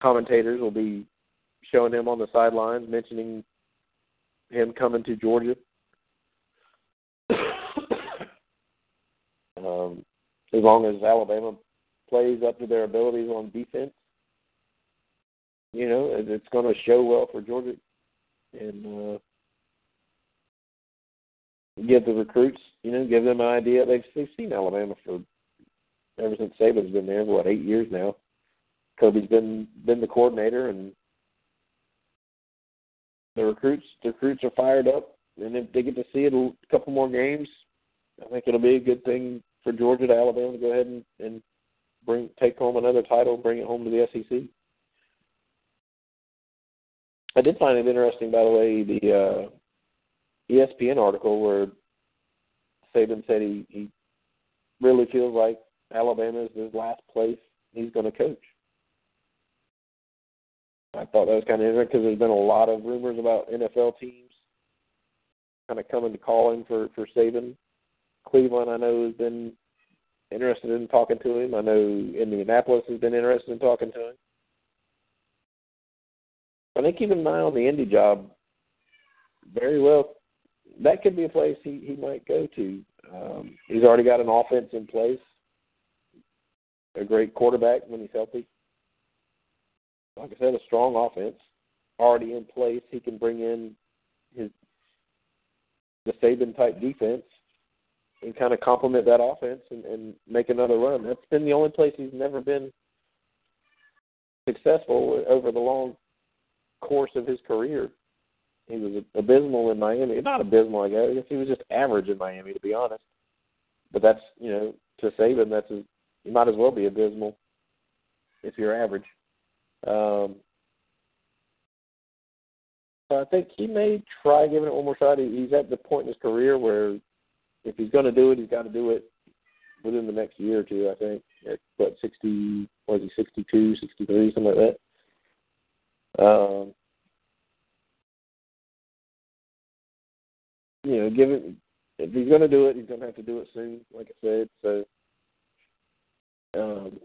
commentators will be showing him on the sidelines, mentioning him coming to Georgia. <coughs> um, as long as Alabama plays up to their abilities on defense, you know, it's going to show well for Georgia and uh, give the recruits, you know, give them an idea. They've they've seen Alabama for ever since Saban's been there, what eight years now. Kirby's been been the coordinator, and the recruits the recruits are fired up, and if they get to see it a couple more games, I think it'll be a good thing for Georgia to Alabama to go ahead and, and bring take home another title, bring it home to the SEC. I did find it interesting, by the way, the uh, ESPN article where Saban said he, he really feels like Alabama is his last place he's going to coach. I thought that was kind of interesting because there's been a lot of rumors about NFL teams kind of coming to call him for for Saban. Cleveland, I know, has been interested in talking to him. I know Indianapolis has been interested in talking to him. I think keep an eye on the Indy job. Very well, that could be a place he he might go to. Um, he's already got an offense in place, a great quarterback when he's healthy. Like I said, a strong offense already in place. He can bring in his the Saban type defense and kind of complement that offense and, and make another run. That's been the only place he's never been successful over the long course of his career. He was abysmal in Miami. Not abysmal, I guess. He was just average in Miami, to be honest. But that's you know to Saban, that's a, you might as well be abysmal if you're average. Um, so I think he may try giving it one more shot. He's at the point in his career where if he's going to do it, he's got to do it within the next year or two. I think at what sixty, was he sixty two, sixty three, something like that. Um, you know, given if he's going to do it, he's going to have to do it soon, like I said. So, um,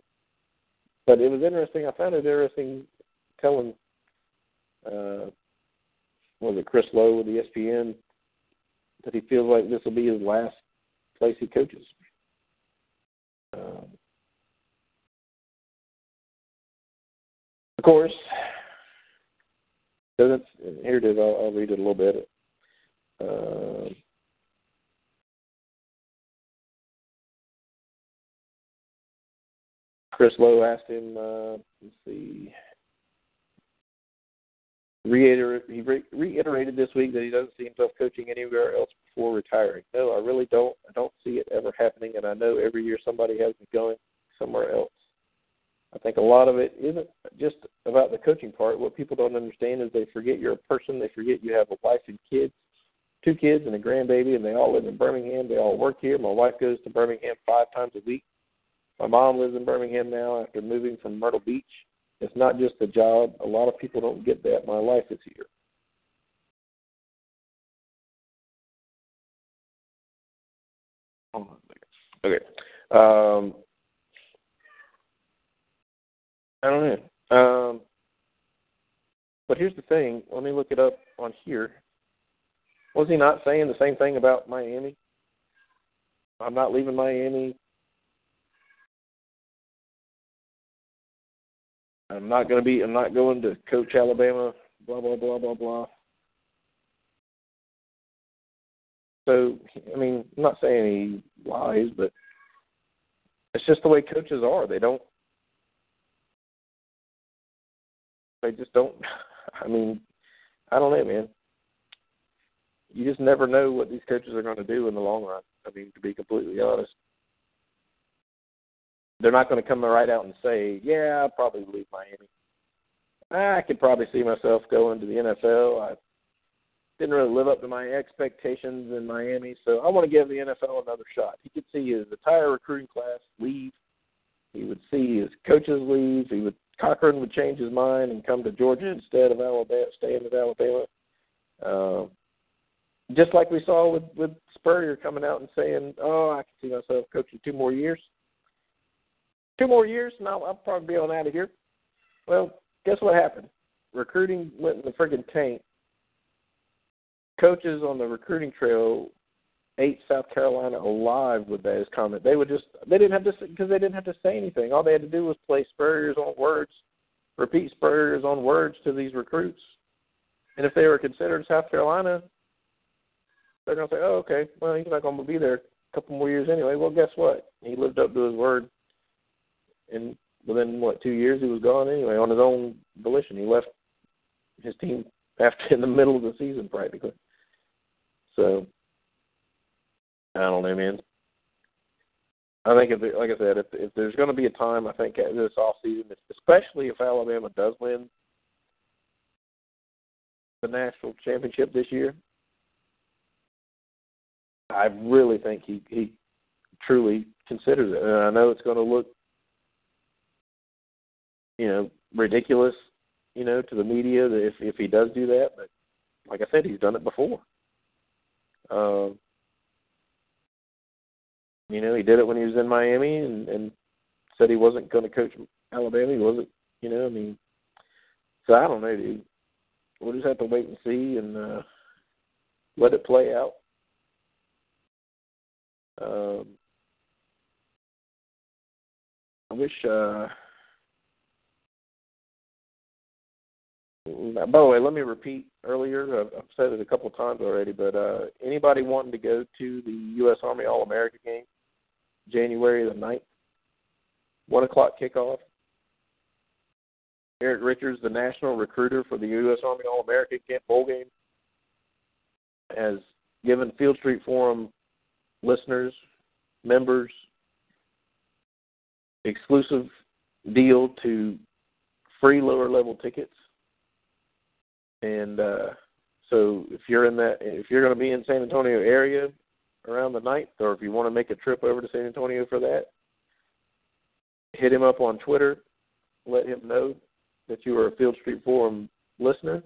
but it was interesting. I found it interesting telling, uh, was it Chris Low with the ESPN that he feels like this will be his last place he coaches. Um, of course, doesn't here it is. I'll, I'll read it a little bit. Uh, Chris Low asked him. Uh, let's see. Reiter, he re- reiterated this week that he doesn't see himself coaching anywhere else before retiring. No, I really don't. I don't see it ever happening, and I know every year somebody has me going somewhere else. I think a lot of it isn't just about the coaching part. What people don't understand is they forget you're a person. They forget you have a wife and kids, two kids and a grandbaby, and they all live in Birmingham. They all work here. My wife goes to Birmingham five times a week. My mom lives in Birmingham now after moving from Myrtle Beach. It's not just a job. A lot of people don't get that. My life is here. Okay. Um, I don't know. Um, but here's the thing. Let me look it up on here. Was he not saying the same thing about Miami? I'm not leaving Miami. I'm not going to be. I'm not going to coach Alabama. Blah blah blah blah blah. So I mean, I'm not saying he lies, but it's just the way coaches are. They don't. They just don't. <laughs> I mean, I don't know, man. You just never know what these coaches are going to do in the long run. I mean, to be completely honest they're not going to come right out and say, "Yeah, I'll probably leave Miami." I could probably see myself going to the NFL. I didn't really live up to my expectations in Miami, so I want to give the NFL another shot. He could see his entire recruiting class leave. He would see his coaches leave. He would Cochran would change his mind and come to Georgia instead of Alabama, staying at Alabama. Uh, just like we saw with with Spurrier coming out and saying, "Oh, I can see myself coaching two more years." Two more years, and I'll, I'll probably be on out of here. Well, guess what happened? Recruiting went in the friggin' tank. Coaches on the recruiting trail ate South Carolina alive with that comment. They would just they didn't have to because they didn't have to say anything. All they had to do was play Spurrier's on words, repeat Spurrier's on words to these recruits. And if they were considered South Carolina, they're gonna say, "Oh, okay. Well, he's not gonna be there a couple more years anyway." Well, guess what? He lived up to his word and within what two years he was gone anyway on his own volition. He left his team <laughs> after in the middle of the season practically. So I don't know, man. I think if like I said, if if there's going to be a time, I think this off season, especially if Alabama does win the national championship this year, I really think he he truly considers it. And I know it's going to look you know, ridiculous, you know, to the media if if he does do that. But like I said, he's done it before. Um, you know, he did it when he was in Miami and, and said he wasn't going to coach Alabama. He wasn't, you know. I mean, so I don't know, dude. We'll just have to wait and see and uh, let it play out. Um, I wish. Uh, By the way, let me repeat earlier. I've, said it a couple of times already, but uh, anybody wanting to go to the U.S. Army All America game, January the 9th, one o'clock kickoff. Erik Richards, the national recruiter for the U.S. Army All America Camp Bowl game, has given Field Street Forum listeners, members, exclusive deal to free lower level tickets and uh, so if you're in that, if you're going to be in San Antonio area around the ninth, or if you want to make a trip over to San Antonio for that, hit him up on Twitter. Let him know that you are a Field Street Forum listener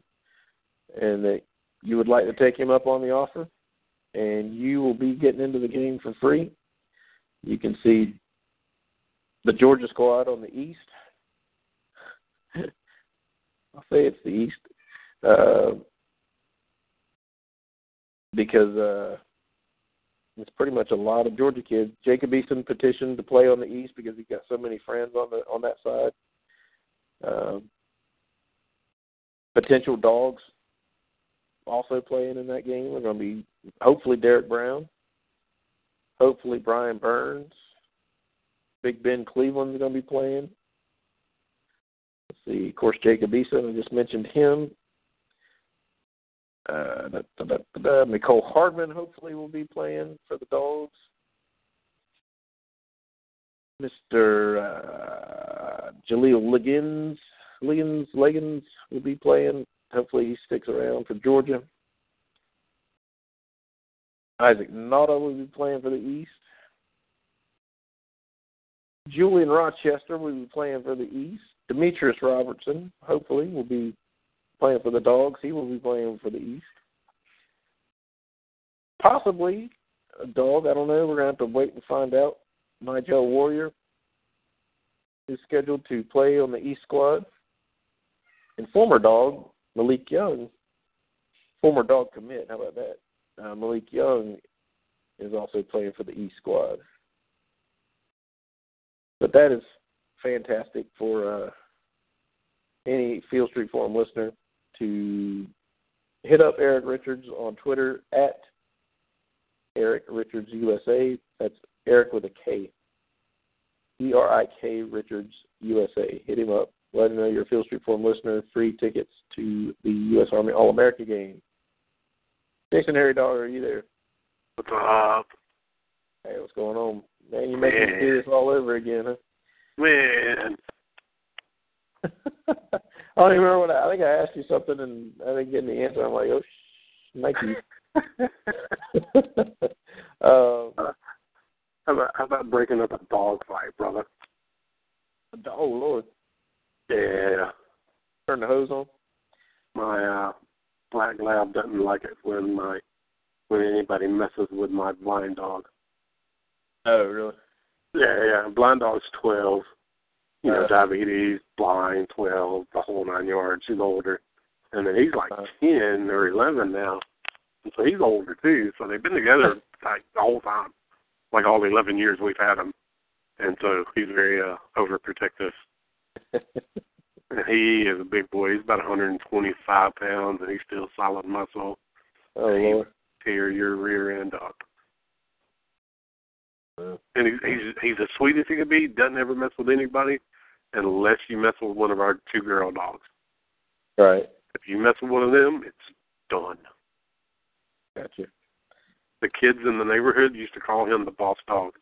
and that you would like to take him up on the offer, and you will be getting into the game for free. You can see the Georgia squad on the east. <laughs> I'll say it's the east uh, because uh, it's pretty much a lot of Georgia kids. Jacob Eason petitioned to play on the East because he's got so many friends on the on that side. Um, potential dogs also playing in that game are going to be hopefully Derrick Brown, hopefully Brian Burns, Big Ben Cleveland's going to be playing. Let's see, of course, Jacob Eason, I just mentioned him. Uh, Mecole Hardman hopefully will be playing for the Dogs. Mr. Uh, Jaleel Liggins, Liggins, Liggins will be playing. Hopefully he sticks around for Georgia. Isaac Nauta will be playing for the East. Julian Rochester will be playing for the East. Demetrius Robertson, hopefully, will be playing for the Dogs. He will be playing for the East. Possibly a dog. I don't know. We're going to have to wait and find out. Nigel Warrior is scheduled to play on the East squad. And former dog, Malik Young, former dog commit. How about that? Uh, Malik Young is also playing for the East squad. But that is fantastic for uh, any Field Street Forum listener to hit up Erik Richards on Twitter at Erik Richards USA. That's Erik with a K. E R I K Richards USA. Hit him up. Let him know you're a Field Street Forum listener. Free tickets to the U.S. Army All America game. Jason Harry Dog, are you there? What's up? Hey, what's going on? Man, you're making me do this all over again, huh? Man. <laughs> I don't even remember what I, I think I asked you something and I didn't get any answer. I'm like, oh, sh- Mikey. <laughs> <laughs> um, How about how about breaking up a dog fight, brother? oh Lord, Yeah. turn the hose on. My uh black lab doesn't like it when my when anybody messes with my blind dog. Oh really? Yeah, yeah. Blind dog's twelve. You know, diabetes, blind, twelve, the whole nine yards. He's older. And then he's like ten or eleven now. And so he's older too. So they've been together like the whole time. Like all the eleven years we've had him. And so he's very uh overprotective. <laughs> And he is a big boy. He's about 125 pounds, and he's still solid muscle. oh Lord. Tear your rear end up. And he's he's he's as sweet as he can be. Doesn't ever mess with anybody, unless you mess with one of our two girl dogs. right. If you mess with one of them, it's done. Gotcha. The kids in the neighborhood used to call him the boss dog.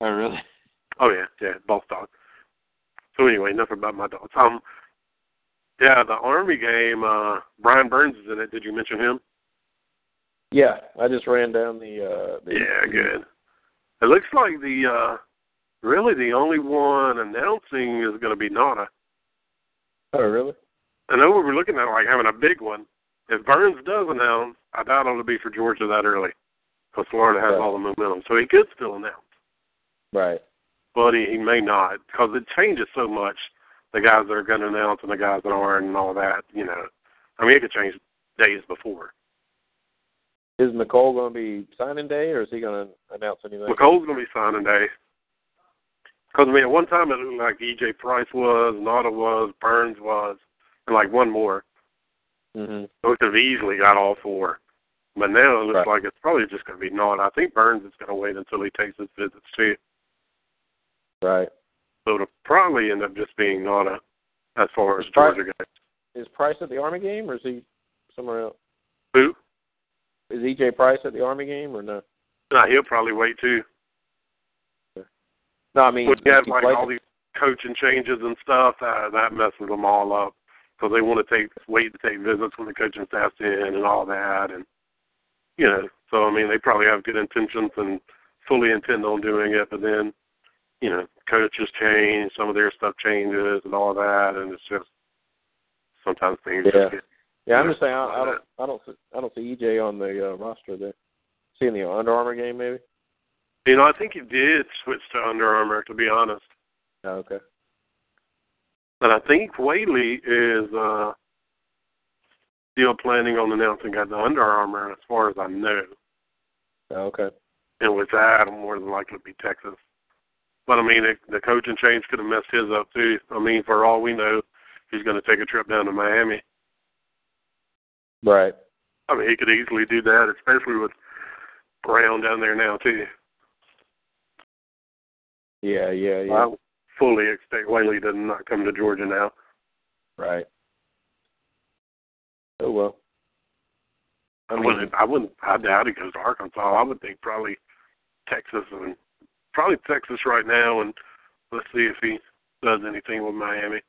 Oh really? Oh yeah, yeah, boss dog. So anyway, enough about my dogs. Um, yeah, the Army game. Uh, Brian Burns is in it. Did you mention him? Yeah, I just ran down the. uh the, Yeah, good. It looks like the uh really the only one announcing is going to be Nauta. Oh really? I know we were looking at like having a big one. If Burns does announce, I doubt it'll be for Georgia that early, because Florida has Right. all the momentum, so he could still announce, Right. but he, he may not because it changes so much. The guys that are going to announce and the guys that aren't, and all that. You know, I mean, it could change days before. Is Mecole going to be signing day, or is he going to announce anything? Mecole's going to be signing day. Because I mean, at one time it looked like EJ Price was, Nauta was, Burns was, and like one more. hmm So we could have easily got all four. But now it looks Right. like it's probably just going to be Nauta. I think Burns is going to wait until he takes his visits too. Right. So it'll probably end up just being Nauta as far as Is Price- Georgia goes. Is Price at the Army game, or is he somewhere else? Who? Is EJ Price at the Army game, or no? No, he'll probably wait too. No, I mean, When you is have he like playing- all these coaching changes and stuff, that that messes them all up because they want to take wait to take visits when the coaching staff's in and all that, and you know. So I mean, they probably have good intentions and fully intend on doing it, but then you know, coaches change, some of their stuff changes and all that, and it's just sometimes things Yeah. just get Yeah, I'm just saying. I, I don't. I don't. See, I don't see EJ on the uh, roster there. See in the Under Armour game, maybe. You know, I think he did switch to Under Armour, to be honest. Oh, okay. And I think Whaley is uh still planning on announcing at the Under Armour, as far as I know. Oh, okay. And with that, I'm more than likely to be Texas. But I mean, it, the coaching change could have messed his up too. I mean, for all we know, he's going to take a trip down to Miami. Right. I mean, he could easily do that, especially with Brown down there now too. Yeah, yeah, yeah. I fully expect Whaley to not come to Georgia now. Right. Oh well. I, wouldn't. I wouldn't. I doubt he goes to Arkansas. I would think probably Texas and probably Texas right now, and let's see if he does anything with Miami.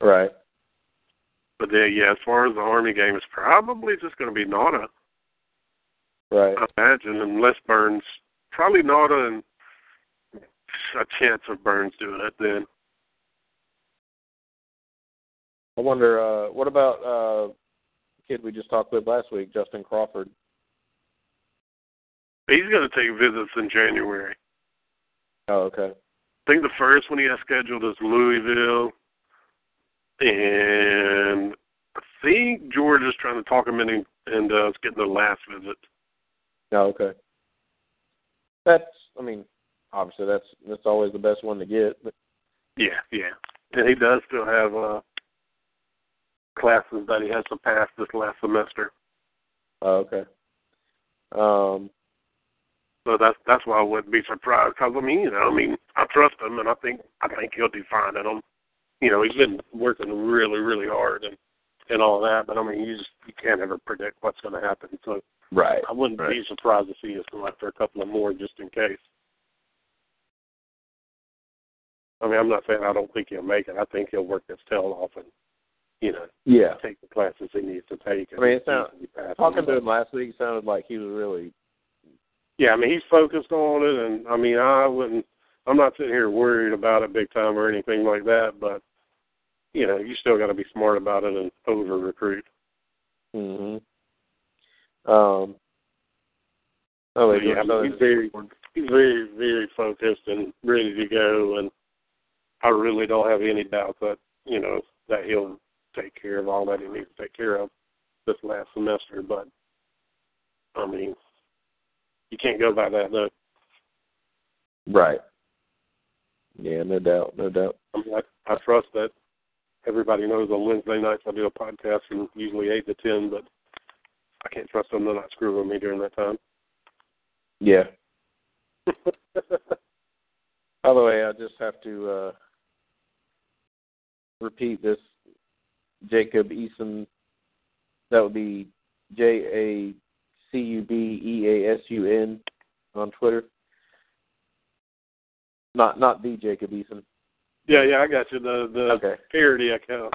Right. But then, yeah, as far as the Army game, it's probably just going to be Nauta. Right. I imagine, unless Burns, probably Nauta and a chance of Burns doing it then. I wonder, uh, what about uh kid we just talked with last week, Justin Crawford? He's going to take visits in January. Oh, okay. I think the first one he has scheduled is Louisville, and I think George is trying to talk him in and uh, getting the last visit. Oh, okay. That's, I mean, obviously that's that's always the best one to get. But Yeah, yeah, and he does still have uh, classes that he has to pass this last semester. oh, okay. Um, So that's that's why I wouldn't be surprised. Because I mean, you know, I mean, I trust him, and I think I think he'll do fine at him. You know, he's been working really, really hard and and all that. But I mean, you just you can't ever predict what's going to happen. So right. I wouldn't Right. be surprised to see us go after a couple of more just in case. I mean, I'm not saying I don't think he'll make it. I think he'll work his tail off and, you know, Yeah. take the classes he needs to take. I mean, it sound- easily pass Talking to him last week sounded like he was really Yeah, I mean, he's focused on it, and I mean, I wouldn't. I'm not sitting here worried about it big time or anything like that, but you know, you still got to be smart about it and over recruit. hmm Um Oh, yeah, I mean, he's very, he's very, very focused and ready to go, and I really don't have any doubt that you know that he'll take care of all that he needs to take care of this last semester. But I mean, you can't go by that though. right. Yeah, no doubt, no doubt. I mean, I, I trust that everybody knows on Wednesday nights I do a podcast from usually eight to ten, but I can't trust them to not screw with me during that time. Yeah. <laughs> By the way, I just have to uh repeat this Jacob Eason that would be J A C U B E A S U N on Twitter. Not not the Jacob Eason. Yeah, yeah, I got you. The the Okay. parody account.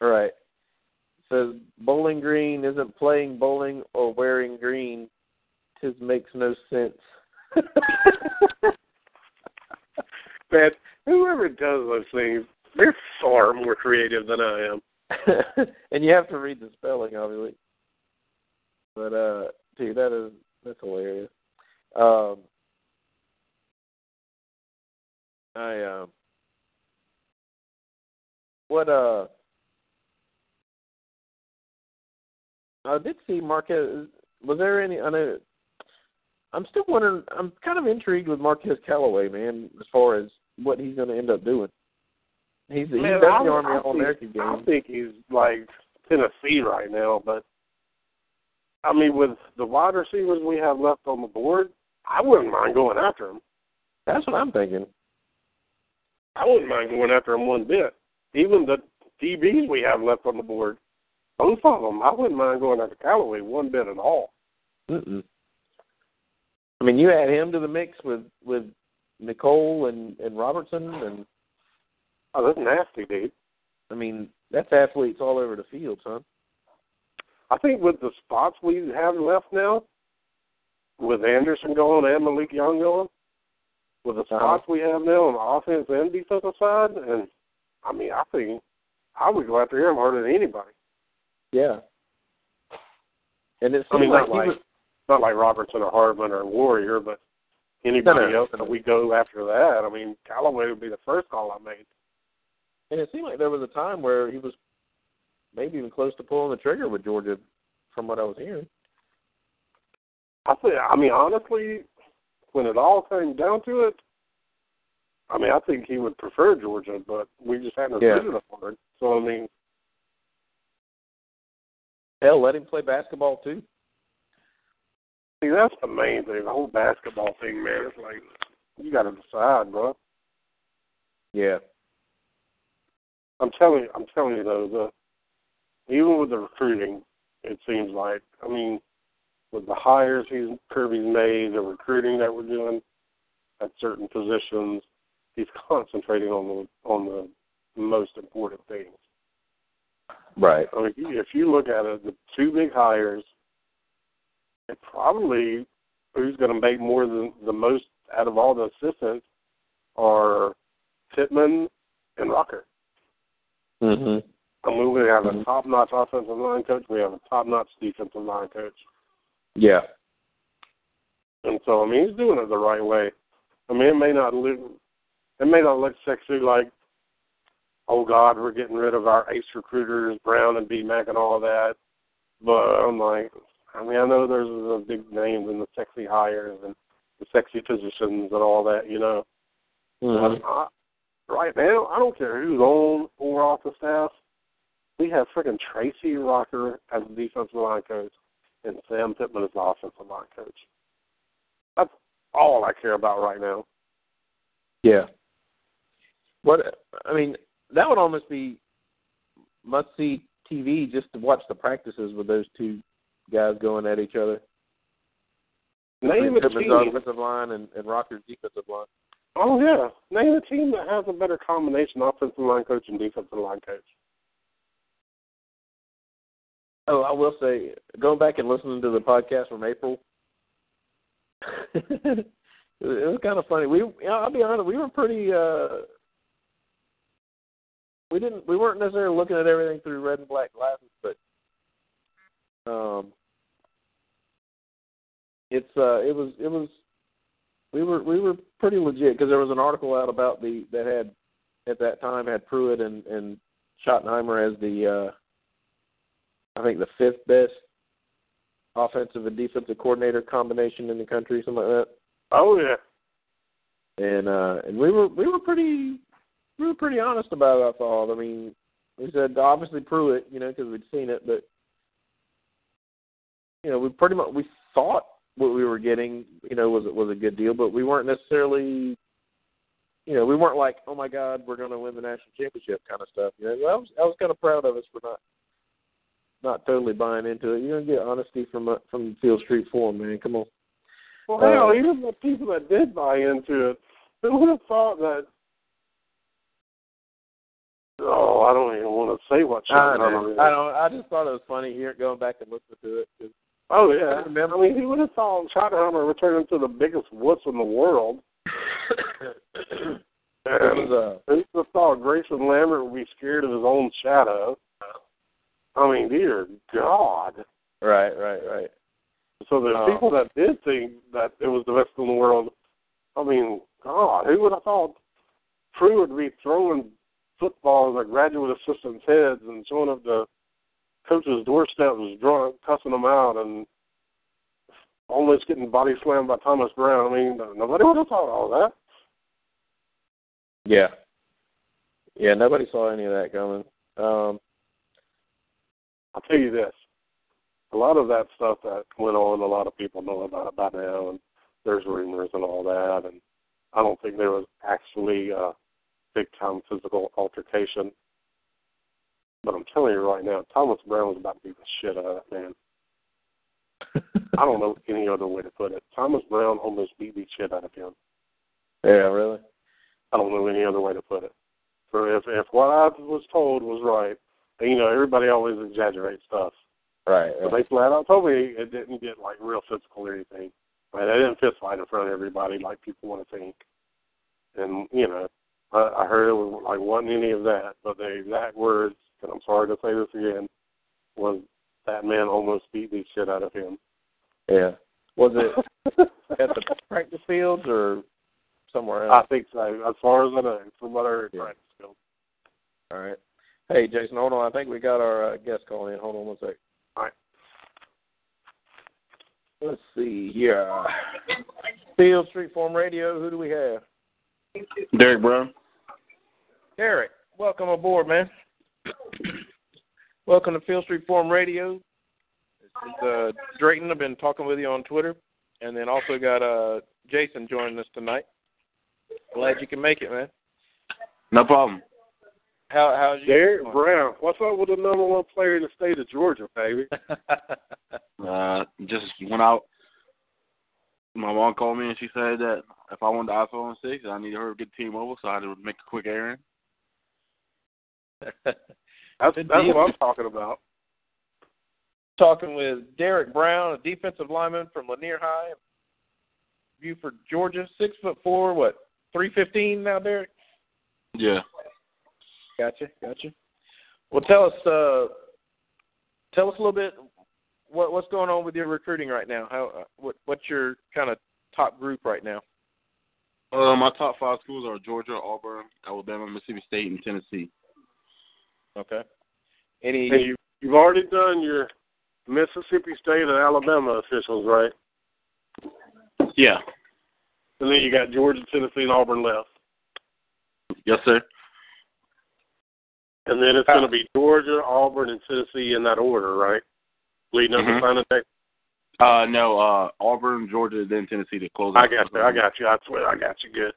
All right. Says Bowling Green isn't playing bowling or wearing green. Tis makes no sense. <laughs> Man, whoever does those things, they're far more creative than I am. <laughs> and you have to read the spelling, obviously. But uh, dude, that is that's hilarious. Um, I um, what uh, I did see Marquez. Was there any? I know. I'm still wondering. I'm kind of intrigued with Marquez Callaway, man, as far as what he's going to end up doing. He's he's Man, got the I- Army I All American think- I think he's like Tennessee right now, but I mean, with the wide receivers we have left on the board, I wouldn't mind going after him. That's what I'm thinking. I wouldn't mind going after him one bit. Even the DBs we have left on the board, both of them, I wouldn't mind going after Callaway one bit at all. Mm-mm. I mean, you add him to the mix with with Mecole and and Robertson, and Oh, that's nasty, dude. I mean that's athletes all over the field, son. I think with the spots we have left now, with Anderson going and Malik Young going, with the Uh-huh. spots we have now on the offense and defensive side, and I mean, I think I would go after him harder than anybody. Yeah. And it's I mean, like not like was, not like Robertson or Hardman or Warrior, but anybody No, no, else that we go after that. I mean, Callaway would be the first call I made. and it seemed like there was a time where he was maybe even close to pulling the trigger with Georgia, from what I was hearing. I think. I mean, honestly, when it all came down to it, I mean, I think he would prefer Georgia, but we just hadn't Yeah. for it. So I mean, Hell, let him play basketball too. see, that's the main thing. The whole basketball thing, man. It's like you got to decide, bro. Yeah. I'm telling I'm telling you though, the even with the recruiting, it seems like I mean, with the hires he's Kirby's made, the recruiting that we're doing at certain positions, he's <laughs> concentrating on the on the most important things. Right. I mean, if you look at it, the two big hires, it probably who's going to make more than the most out of all the assistants are Pittman and Rocker. Mhm. I mean, we have a Mhm. top-notch offensive line coach. We have a top-notch defensive line coach, Yeah. and so I mean, he's doing it the right way. I mean, it may not look, it may not look sexy like, oh God, we're getting rid of our ace recruiters, Brown and B Mac and all that. But I'm like, I mean, I know there's the big names and the sexy hires and the sexy positions and all that, you know. Mhm. I, right now, I don't care who's on or off the staff. We have freaking Tracy Rocker as the defensive line coach and Sam Pittman as the offensive line coach. That's all I care about right now. Yeah. What I mean, that would almost be must see TV just to watch the practices with those two guys going at each other. Name a team. offensive line and, and Rocker's defensive line. Oh yeah, name a team that has a better combination offensive line coach and defensive line coach. Oh, I will say, going back and listening to the podcast from April, <laughs> it was kind of funny. We, I'll be honest, we were pretty. uh We didn't. We weren't necessarily looking at everything through red and black glasses, but um, it's uh, it was it was. We were we were pretty legit because there was an article out about the that had at that time had Pruitt and and Schottenheimer as the uh I think the fifth best offensive and defensive coordinator combination in the country, something like that. Oh yeah. And uh and we were we were pretty we were pretty honest about it. I thought. I mean, we said obviously Pruitt, you know, because we'd seen it, but you know, we pretty much we thought what we were getting, you know, was was a good deal, but we weren't necessarily. You know, we weren't like, oh my God, we're going to win the national championship kind of stuff. You know, I was I was kind of proud of us for not not totally buying into it. You're gonna get honesty from uh, from Field Street Forum, man. Come on. Well, Uh, even the people that did buy into it, who would have thought that? Oh, I don't even want to say what. I Schottenheimer know. is. I don't. I just thought it was funny here going back and listening to it. 'cause- Oh yeah. I remember- I mean, who would have thought Schottenheimer returning to the biggest wuss in the world? <coughs> it And was uh, who would have thought Grayson Lambert would be scared of his own shadow? I mean, dear God. right, right, right. So the Oh. people that did think that it was the best in the world, I mean, God, who would have thought Pruitt would be throwing footballs at graduate assistants' heads and showing up the coach's doorstep was drunk, cussing them out, and almost getting body slammed by Thomas Brown. I mean, nobody would have thought all that. Yeah. Yeah. Nobody saw any of that coming. Um, I'll tell you this. A lot of that stuff that went on, a lot of people know about it by now, and there's rumors and all that, and I don't think there was actually a big time physical altercation. But I'm telling you right now, Thomas Brown was about to beat the shit out of that man. <laughs> I don't know any other way to put it. Thomas Brown almost beat the shit out of him. yeah. Really. I don't know any other way to put it. So if if what I was told was right, and, you know, everybody always exaggerates stuff. Right. But right. they flat out told me it didn't get like real physical or anything. Like they didn't fist fight in front of everybody like people want to think. And you know, I, I heard it was like wasn't any of that. But the exact words, and I'm sorry to say this again, was that man almost beat the shit out of him. Yeah. Was it <laughs> at the practice fields or somewhere else? I think so. As far as I know, from what I heard, Yeah. practice field. All right. Hey, Jason, hold on. I think we got our uh, guest calling in. Hold on one sec. All right. Let's see here. Field Street Forum Radio. Who do we have? Derrick Brown. Derrick, welcome aboard, man. welcome to Field Street Forum Radio. This is uh, Drayton. I've been talking with you on Twitter, and then also got uh, Jason joining us tonight. Glad you can make it, man. No problem. How how's you? Derrick Brown. What's up with the number one player in the state of Georgia, baby? <laughs> Uh, just went out. My mom called me and she said that if I wanted the iPhone 6, I needed her to get team over, so I had to make a quick errand. <laughs> That's that's what I'm talking about. talking with Derrick Brown, a defensive lineman from Lanier High, Buford, Georgia. Six foot four, what, three fifteen now, Derrick? Yeah. Gotcha, gotcha. Well, tell us, uh, tell us a little bit what what's going on with your recruiting right now. How uh, what what's your kind of top group right now? Uh, my top five schools are Georgia, Auburn, Alabama, Mississippi State, and Tennessee. Okay. Any? And you you've already done your Mississippi State and Alabama officials, right? Yeah. And then you got Georgia, Tennessee, and Auburn left. Yes, sir. And then it's going to be Georgia, Auburn, and Tennessee in that order, right? Leading up Mhm. to signing day. Uh, no, uh, Auburn, Georgia, then Tennessee to close I got you. I got you. I swear, I got you good.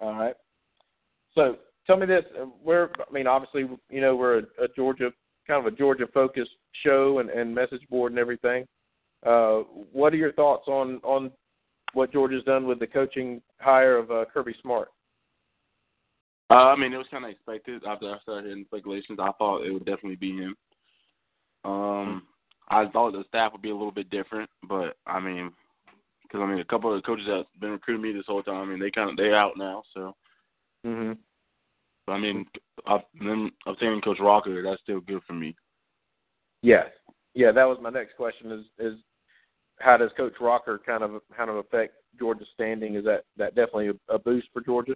All right. So tell me this: uh, we're, I mean, obviously, you know, we're a, a Georgia kind of a Georgia focused show and, and message board and everything. Uh, what are your thoughts on on what Georgia's done with the coaching hire of uh, Kirby Smart? Uh, I mean, it was kind of expected after I started hearing speculations. I thought it would definitely be him. Um, I thought the staff would be a little bit different, but I mean, because I mean, a couple of the coaches that's been recruiting me this whole time, I mean, they kind of they're out now. So, Mm-hmm. but, I mean, I've, them obtaining Coach Rocker, that's still good for me. Yeah, yeah. That was my next question: is is how does Coach Rocker kind of kind of affect Georgia's standing? Is that that definitely a, a boost for Georgia?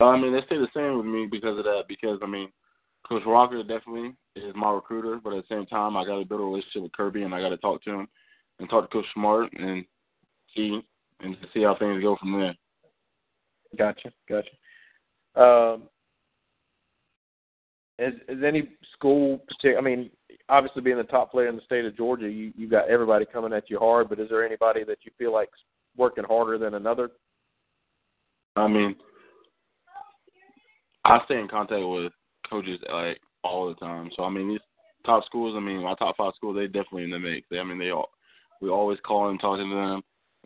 I mean, they stay the same with me because of that. Because I mean, Coach Walker definitely is my recruiter, but at the same time, I got to build a relationship with Kirby, and I got to talk to him and talk to Coach Smart and see and see how things go from there. Gotcha, gotcha. Um, is, is any school, I mean, obviously being the top player in the state of Georgia, you you got everybody coming at you hard. But is there anybody that you feel like's working harder than another? I mean, I stay in contact with coaches like all the time. So I mean, these top schools. I mean, my top five schools, they definitely in the mix. They, I mean, they all we always call and talk to them.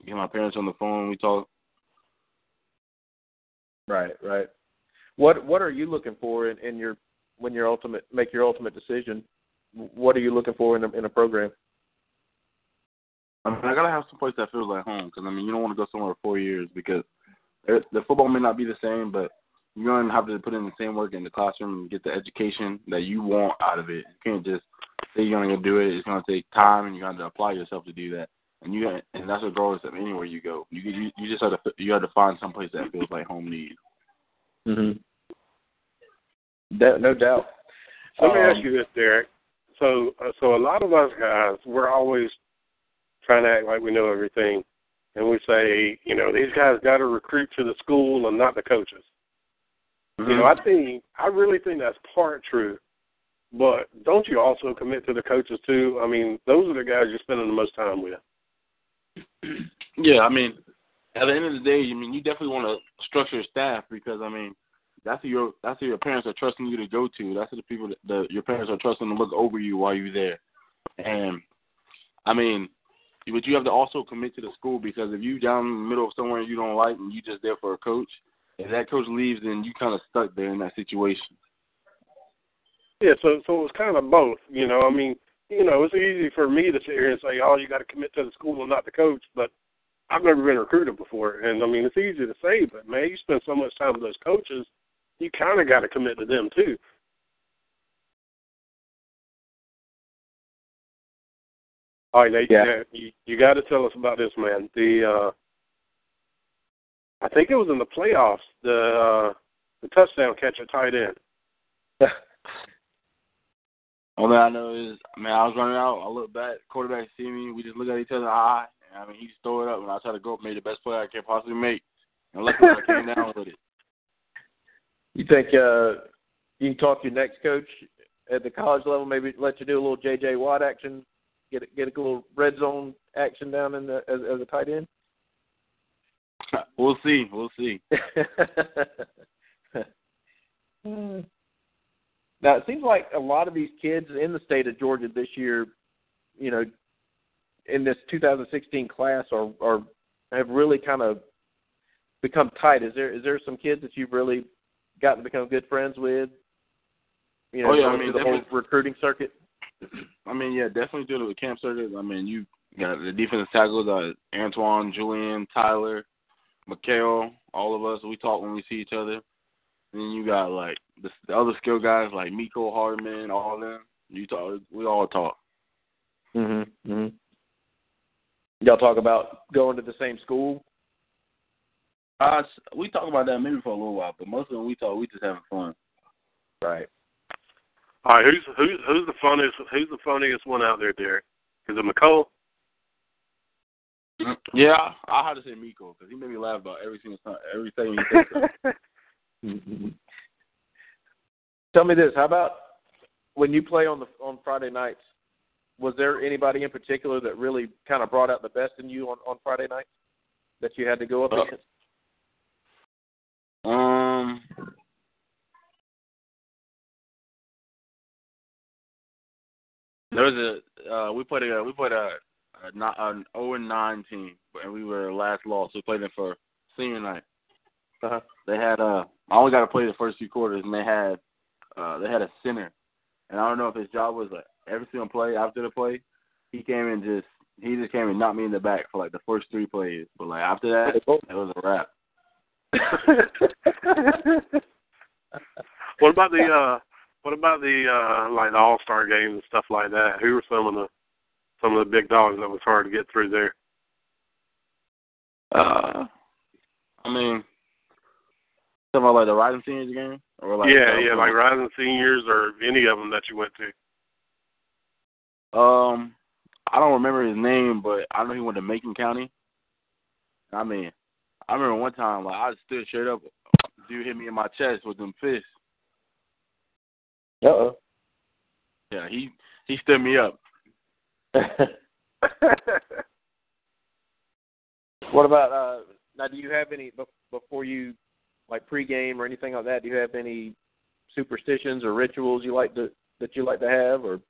Get my parents on the phone. We talk. Right, right. What what are you looking for in, in your when your ultimate make your ultimate decision? What are you looking for in a, in a program? I mean, I gotta have some place that feels like home because I mean, you don't want to go somewhere for four years because it, the football may not be the same, but you're gonna have to put in the same work in the classroom and get the education that you want out of it. You can't just say you're gonna go do it. It's gonna take time, and you got to apply yourself to do that. And you and that's what grows up anywhere you go. You you you just have to you have to find some place that feels like home to you. Mm-hmm. no doubt. Let me Um, ask you this, Derrick. So, uh, so a lot of us guys, we're always trying to act like we know everything, and we say, you know, these guys got to recruit to the school and not the coaches. You know, mm-hmm. I think I really think that's part true, but don't you also commit to the coaches too? I mean, those are the guys you're spending the most time with. <clears throat> Yeah, I mean, at the end of the day, I mean, you definitely want to structure your staff because I mean, that's who your that's who your parents are trusting you to go to. That's who the people that the, your parents are trusting to look over you while you're there. And I mean, but you have to also commit to the school because if you down in the middle of somewhere you don't like and you just there for a coach, if that coach leaves, then you kind of stuck there in that situation. Yeah, so so it was kind of both. You know, I mean, you know, it's easy for me to sit here and say, "Oh, you got to commit to the school and not the coach," but I've never been recruited before, and I mean, it's easy to say, but man, you spend so much time with those coaches, you kind of got to commit to them too. All right, Nate, Yeah. you, you got to tell us about this, man. The uh I think it was in the playoffs, the uh, the touchdown catch at tight end. <laughs> All that I know is, man, I was running out. I look back, quarterback see me. We just look at each other eye. And, I mean, he just throw it up, and I try to go up, made the best play I can possibly make, and luckily I came down with it. <laughs> You think uh, you can talk to your next coach at the college level? Maybe let you do a little J.J. Watt action, get get a little red zone action down in the as, as a tight end. <laughs> we'll see. We'll see. <laughs> now it seems like a lot of these kids in the state of Georgia this year, you know, in this 2016 class are are have really kind of become tight. Is there is there some kids that you've really gotten to become good friends with? You know, oh yeah, I mean the whole recruiting circuit. <clears throat> I mean, yeah, definitely doing the camp circuit. I mean, you got the defensive tackles, uh, Antoine, Julian, Tyler, Mikhail, all of us. We talk when we see each other. And then you got like the, the other skill guys like Mecole Hardman, all of them. You talk. We all talk. Mm Mhm. Mm Mhm. Y'all talk about going to the same school. Uh, we talk about that maybe for a little while, but most of them we talk. We just having fun. Right. All right, who's who's who's the funniest who's the funniest one out there, Derrick? Is it Mecole? Yeah, I, had to say Mecole because he made me laugh about every single time, everything he said. <laughs> Tell me this: How about when you play on the on Friday nights? Was there anybody in particular that really kind of brought out the best in you on on Friday nights that you had to go up Uh, against? Um, there was a uh, we played a we played a, a not an zero and nine team, and we were last loss. We played them for senior night. Uh-huh. They had uh, I only got to play the first few quarters, and they had uh, they had a center, and I don't know if his job was like every single play after the play, he came and just he just came and knocked me in the back for like the first three plays, but like after that, it was a wrap. <laughs> What about the uh what about the uh like the all star games and stuff like that? Who were some of the some of the big dogs that was hard to get through there? Uh, I mean, talking about like the Rising Seniors game, or like yeah, yeah, like rising seniors or any of them that you went to. Um, I don't remember his name, but I know he went to Macon County. I mean, I remember one time like I stood straight up, dude hit me in my chest with them fists. Uh oh. Yeah, he he stood me up. <laughs> what about uh now? Do you have any bef- before you like pregame or anything like that? Do you have any superstitions or rituals you like to that you like to have or?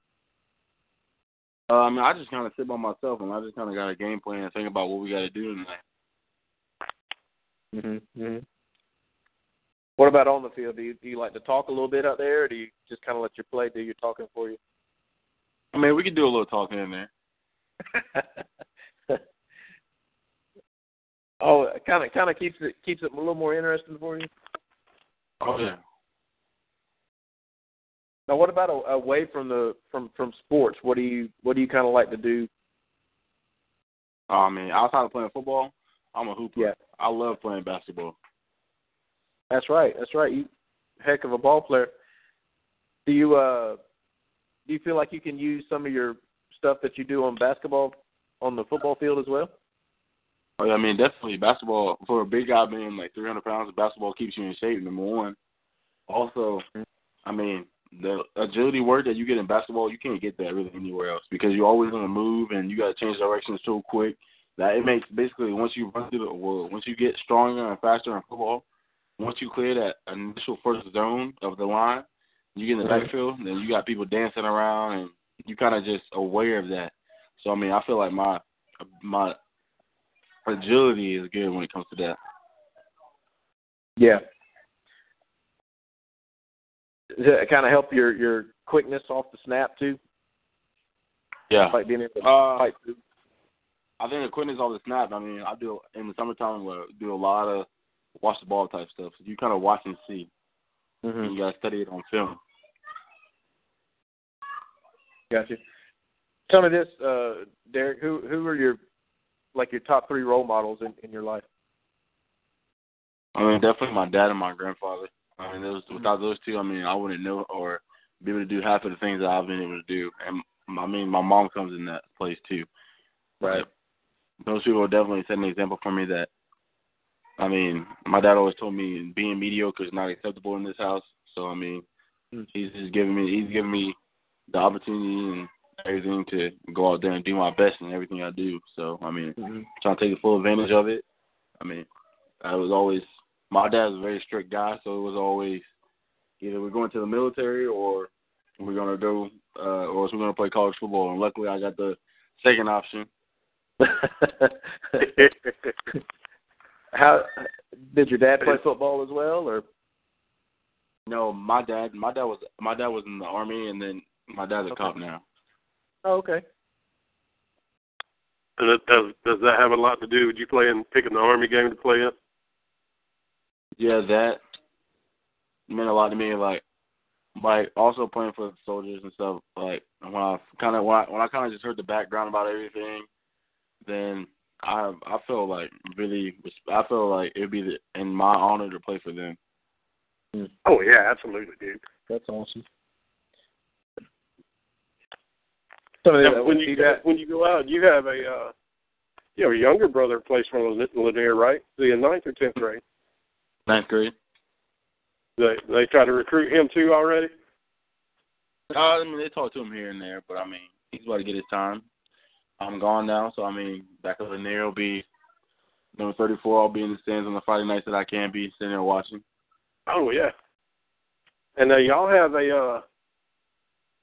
Uh, I mean, I just kind of sit by myself and I just kind of got a game plan and think about what we got to do tonight. Mm-hmm. mm-hmm. What about on the field? Do you do you like to talk a little bit out there, or do you just kind of let your play do your talking for you? I mean, we could do a little talking in there. <laughs> oh, kind of kind of keeps it keeps it a little more interesting for you. Oh yeah. Now, what about a, away from the from from sports? What do you what do you kind of like to do? Oh, I mean, outside of playing football, I'm a hooper. Yeah. I love playing basketball. That's right. That's right. You heck of a ball player. Do you uh do you feel like you can use some of your stuff that you do on basketball on the football field as well? Oh, I mean, definitely basketball for a big guy being like 300 pounds. Basketball keeps you in shape. Number one. Also, I mean, the agility work that you get in basketball, you can't get that really anywhere else because you're always on the move and you got to change directions so quick that it makes basically once you run through the world, once you get stronger and faster in football, once you clear that initial first zone of the line, you get in the Mhm. backfield, then you got people dancing around and you kind of just aware of that. So I mean, I feel like my my agility is good when it comes to that. Yeah. Does it kind of help your your quickness off the snap too? Yeah. Like being able to Uh, fight through. I think the quickness off the snap. I mean, I do in the summertime. I do a lot of watch the ball type stuff. You kind of watch and see. Mm-hmm. You gotta study it on film. Gotcha. Tell me this, uh, Derrick. Who who are your like your top three role models in, in your life? I mean, definitely my dad and my grandfather. I mean, those without those two, I mean, I wouldn't know or be able to do half of the things that I've been able to do. And I mean, my mom comes in that place too. Right. Those people definitely set an example for me that. I mean, my dad always told me being mediocre is not acceptable in this house. So I mean, Mm. he's just giving me he's giving me the opportunity and everything to go out there and do my best in everything I do. So I mean, Mm-hmm. trying to take full advantage of it. I mean, I was always my dad's a very strict guy, so it was always either we're going to the military or we're gonna go uh or we're gonna play college football. And luckily, I got the second option. <laughs> <laughs> How did your dad play football as well, or No, my dad, my dad was my dad was in the army, and then my dad's a Okay. cop now. oh, okay? And it, does does that have a lot to do with you playing picking the army game to play in? Yeah, that meant a lot to me. Like, like also playing for the soldiers and stuff. Like when I kind of when I, when I kind of just heard the background about everything, then I I feel like really I feel like it'd be the, in my honor to play for them. Oh yeah, absolutely, dude. That's awesome. So Now, that when you that. when you go out, you have a uh, you have a younger brother who plays for Lanier, right? Is he in ninth or tenth grade? Ninth grade. They they try to recruit him too already. Uh, I mean, they talk to him here and there, but I mean, he's about to get his time. I'm gone now, so I mean, back up in there will be number 34. I'll be in the stands on the Friday nights that I can be sitting there watching. Oh yeah. And uh, y'all have a uh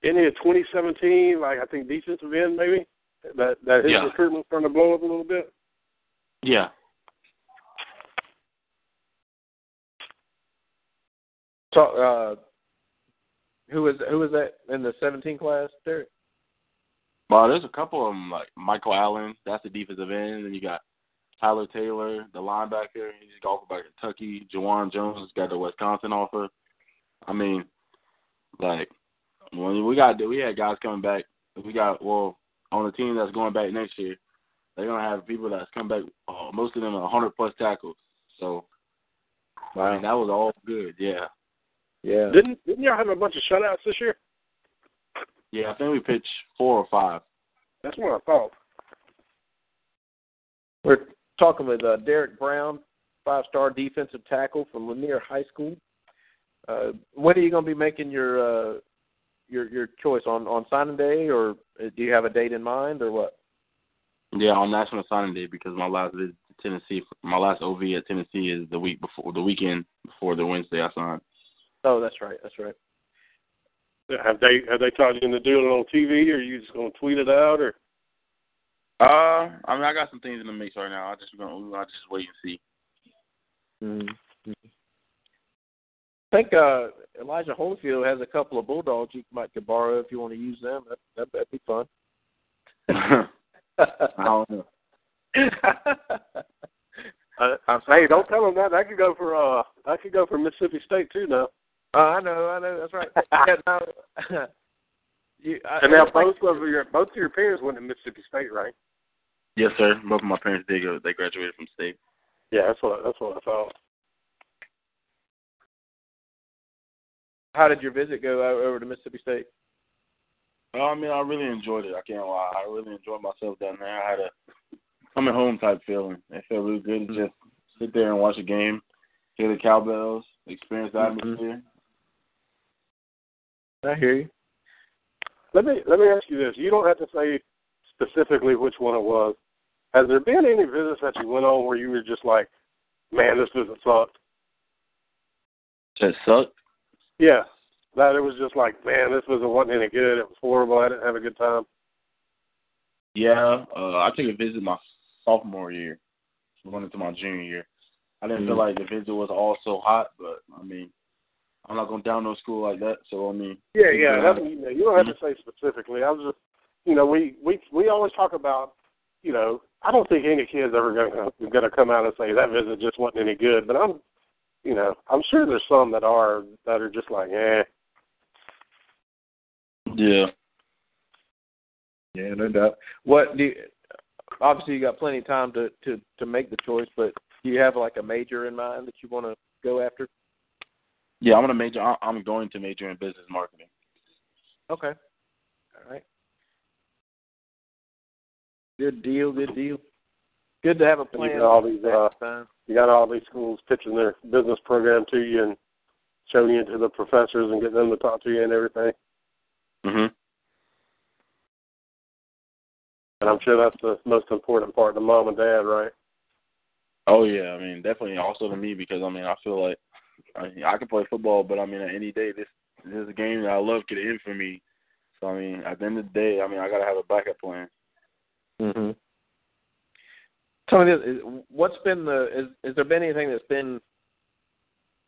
any of 2017, like I think defensive end maybe that that his Yeah. recruitment's starting to blow up a little bit. Yeah. Talk, uh, who was who was that in the 17 class, Derrick? Well, there's a couple of them, like Michael Allen, that's the defensive end. Then you got Tyler Taylor, the linebacker. He's offered by Kentucky. Jawan Jones got the Wisconsin offer. I mean, like when we got we had guys coming back. We got well on the team that's going back next year. They're gonna have people that's come back. Uh, most of them are 100 plus tackles. So, I mean, that was all good. Yeah, Yeah. Didn't didn't y'all have a bunch of shutouts this year? Yeah. I think we pitched four or five. That's what I thought. We're talking with uh, Derrick Brown, five-star defensive tackle from Lanier High School. Uh, when are you going to be making your uh, your your choice on on signing day, or uh, do you have a date in mind, or what? Yeah, on National Signing Day because my last visit to Tennessee, my last OV at Tennessee is the week before, the weekend before the Wednesday I signed. Oh, that's right, that's right. Have they have they taught you into doing it on TV, or are you just gonna tweet it out, or? Uh, I mean, I got some things in the mix right now. I just gonna, I just wait and see. Mm-hmm. I think uh, Elijah Holyfield has a couple of bulldogs you might could borrow if you want to use them. That, that that'd be fun. <laughs> I don't know. <laughs> Uh, hey, don't tell them that. That could go for uh, that could go for Mississippi State too now. Oh, I know, I know. That's right. <laughs> yeah, no, <laughs> you, I, And now it's like- both of your both of your parents went to Mississippi State, right? Yes, sir. Both of my parents did go. They graduated from state. Yeah, that's what that's what I thought. How did your visit go over to Mississippi State? Well, I mean, I really enjoyed it. I can't lie. I really enjoyed myself down there. I had a coming home type feeling. It felt really good to just sit there and watch a game, hear the cowbells, experience the Mhm. atmosphere. I hear you. Let me let me ask you this. You don't have to say specifically which one it was. Has there been any visits that you went on where you were just like, man, this visit sucked? That sucked. Yeah, that it was just like, man, this visit wasn't any good. It was horrible. I didn't have a good time. Yeah, uh, I took a visit my sophomore year, going into my junior year. I didn't feel like the visit was all so hot, but I mean, I'm not gonna down no school like that. So I mean, Yeah, yeah. Yeah. That's, you, know, you don't have to say specifically. I was just, you know, we we we always talk about, you know, I don't think any kid's ever gonna gonna come out and say that visit just wasn't any good. But I'm, you know, I'm sure there's some that are that are just like, eh. yeah. Yeah, no doubt. What do you, obviously you got plenty of time to to to make the choice, but do you have like a major in mind that you want to go after? Yeah, I'm gonna major. I- I'm going to major in business marketing. Okay. All right. Good deal. Good deal. Good to have a plan. You got all these uh, next you got all these schools pitching their business program to you and showing you to the professors and getting them to talk to you and everything. Mhm. And I'm sure that's the most important part to mom and dad, right? Oh yeah, I mean definitely also to me because I mean I feel like I, I can play football, but I mean at any day this, this is a game that I love could end for me. So I mean at the end of the day, I mean I gotta have a backup plan. Mm-hmm. Tell me this: what's been the? Is, has there been anything that's been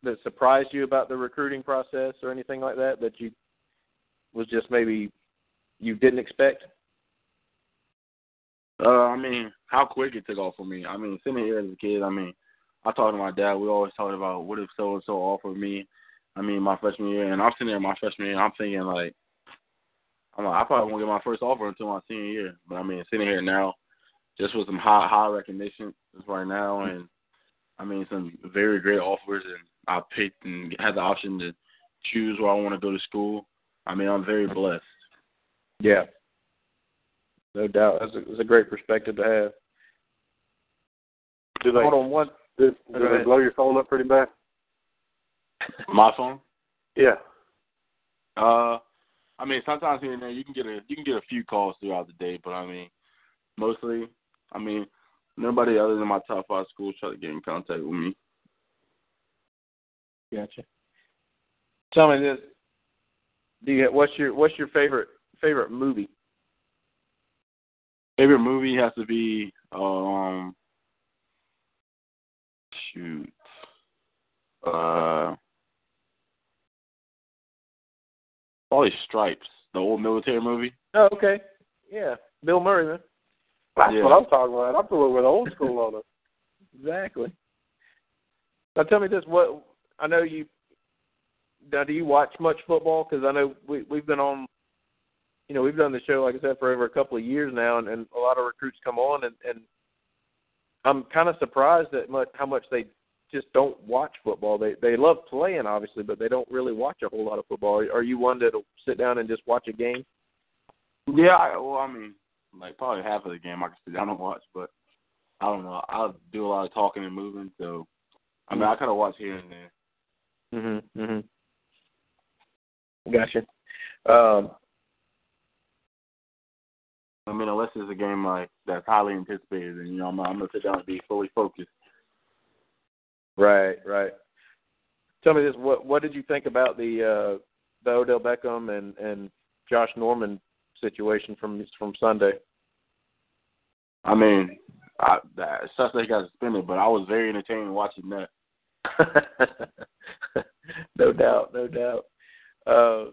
that surprised you about the recruiting process or anything like that that you was just maybe you didn't expect? Uh, I mean, how quick it took off for me. I mean, sitting here as a kid, I mean, I talked to my dad. We always talked about what if so and so offered me. I mean, my freshman year, and I'm sitting there my freshman year. I'm thinking like, I'm like, I probably won't get my first offer until my senior year. But I mean, sitting here now, just with some high high recognition just right now, and I mean some very great offers, and I picked and had the option to choose where I want to go to school. I mean, I'm very blessed. Yeah, no doubt. That's a, that's a great perspective to have. Do they Hold on one. Do, do Go they ahead. blow your phone up pretty bad? My phone. Yeah. Uh, I mean, sometimes here and there you can get a you can get a few calls throughout the day, but I mean, mostly, I mean, nobody other than my top five schools try to get in contact with me. Gotcha. Tell me this: Do you what's your what's your favorite favorite movie? Favorite movie has to be um, shoot, uh, probably Stripes, the old military movie. Oh, okay. Yeah, Bill Murray, man. That's Yeah. what I'm talking about. I'm going with old school on it. <laughs> Exactly. Now tell me this: what I know you. Now, do you watch much football? Because I know we we've been on. You know, we've done the show like I said for over a couple of years now, and, and a lot of recruits come on, and, and I'm kind of surprised at much, how much they just don't watch football. They they love playing, obviously, but they don't really watch a whole lot of football. Are you one that'll sit down and just watch a game? Yeah, I, well, I mean, like probably half of the game I can sit down and watch, but I don't know. I do a lot of talking and moving, so I mean, I kind of watch here and there. Mhm. Mhm. Gotcha. Um, I mean, unless it's a game like that's highly anticipated, and you know, I'm, I'm gonna sit down and be fully focused. Right, right. Tell me this: what what did you think about the uh, the Odell Beckham and and Josh Norman situation from from Sunday? I mean, I, that, it sucks that he got suspended, but I was very entertained watching that. <laughs> no doubt, no doubt. Uh,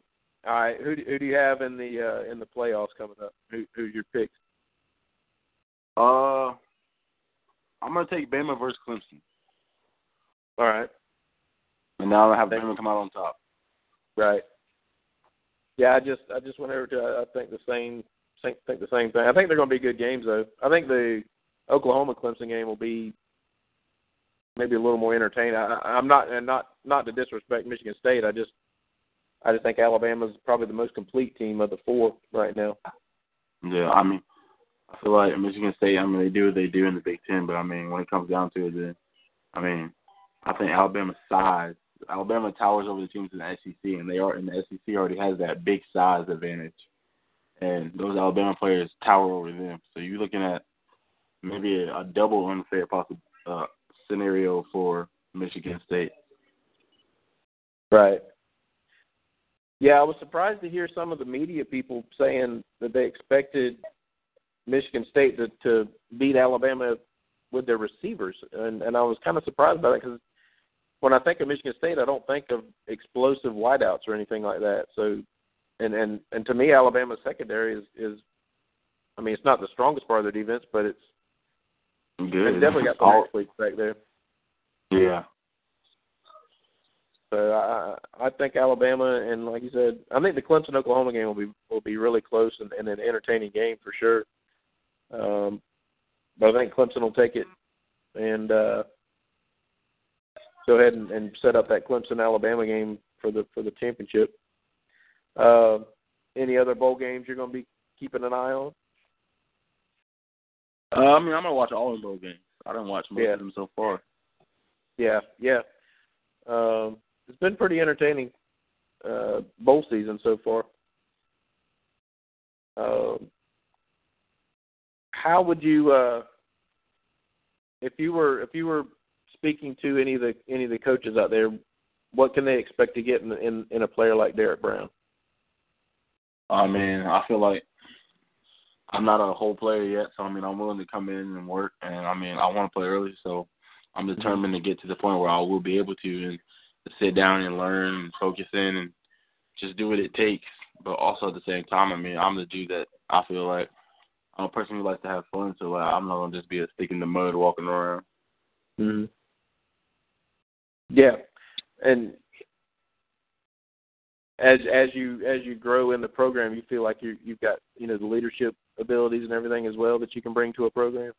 all right, who do, who do you have in the uh, in the playoffs coming up? Who who's your picks? Uh, I'm gonna take Bama versus Clemson, All right, and now I have Bama come out on top. right. Yeah, I just I just went over to I think the same think think the same thing. I think they're going to be good games though. I think the Oklahoma Clemson game will be maybe a little more entertaining. I, I'm not and not not to disrespect Michigan State. I just I just think Alabama's probably the most complete team of the four right now. Yeah, I mean, I feel like Michigan State. I mean, they do what they do in the Big Ten, but I mean, when it comes down to it, then I mean, I think Alabama's size. Alabama towers over the teams in the SEC, and they are in the SEC already has that big size advantage, and those Alabama players tower over them. So you're looking at maybe a, a double unfair possible uh, scenario for Michigan State. Right. Yeah, I was surprised to hear some of the media people saying that they expected Michigan State to, to beat Alabama with their receivers, and and I was kind of surprised by that because when I think of Michigan State, I don't think of explosive wideouts or anything like that. So, and and and to me, Alabama's secondary is is, I mean, it's not the strongest part of their defense, but it's Good. it's definitely got some athletes back there. Yeah. So I I think Alabama and like you said, I think the Clemson Oklahoma game will be will be really close and, and an entertaining game for sure. Um, but I think Clemson will take it and uh, go ahead and, and set up that Clemson Alabama game for the for the championship. Uh, any other bowl games you're going to be keeping an eye on? Uh, I mean, I'm gonna watch all of those games. I didn't watch most Yeah. of them so far. Yeah, yeah. Um, it's been pretty entertaining uh, bowl season so far. Um, how would you, uh, if you were if you were speaking to any of the any of the coaches out there, what can they expect to get in in, in a player like Derrick Brown? I mean, I feel like I'm not a whole player yet, so I mean, I'm willing to come in and work, and I mean, I want to play early, so I'm determined to get to the point where I will be able to and to sit down and learn and focus in and just do what it takes. But also at the same time, I mean, I'm the dude that I feel like I'm a person who likes to have fun, so like, I'm not gonna just be a stick in the mud walking around. Mm-hmm. Yeah, and as as you as you grow in the program, you feel like you you've got you know the leadership abilities and everything as well that you can bring to a program.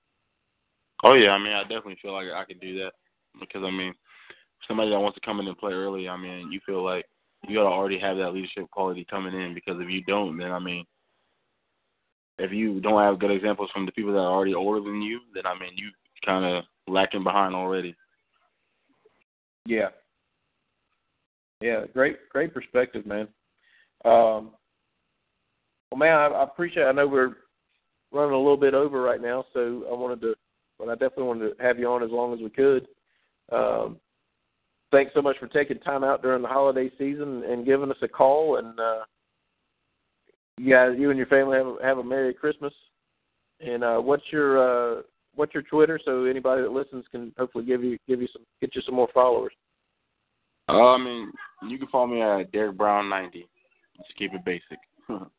Oh yeah, I mean, I definitely feel like I could do that because I mean, somebody that wants to come in and play early, I mean, you feel like you gotta already have that leadership quality coming in because if you don't, then I mean, if you don't have good examples from the people that are already older than you, then I mean, you kind of lacking behind already. Yeah. Yeah, great, great perspective, man. Um, well, man, I, I appreciate. I know we're running a little bit over right now, so I wanted to, but I definitely wanted to have you on as long as we could. Um, thanks so much for taking time out during the holiday season and giving us a call. And uh, you guys, you and your family have a, have a merry Christmas. And uh, what's your uh, what's your Twitter so anybody that listens can hopefully give you give you some get you some more followers. Uh, I mean, you can follow me at Derrick Brown ninety. Just keep it basic. <laughs>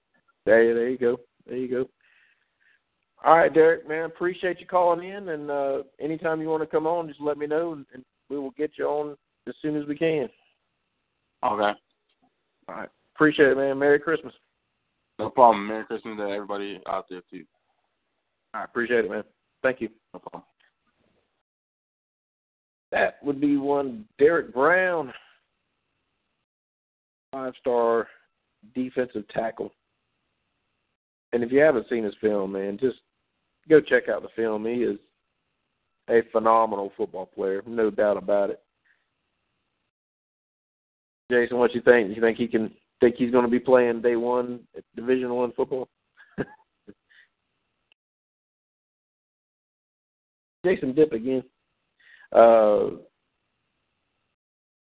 There, you- there you go. There you go. All right, Derrick, man, appreciate you calling in, and uh, anytime you want to come on, just let me know, and, and we will get you on as soon as we can. okay, All right, appreciate it, man. Merry Christmas. no problem. Merry Christmas to everybody out there too. All right, appreciate it, man. Thank you. No problem. That would be one Derrick Brown, five star defensive tackle. And if you haven't seen his film, man, just go check out the film. He is a phenomenal football player, no doubt about it. Jason, what you think? You think he can think he's going to be playing day one Division One football? <laughs> Jason Dip again. Uh,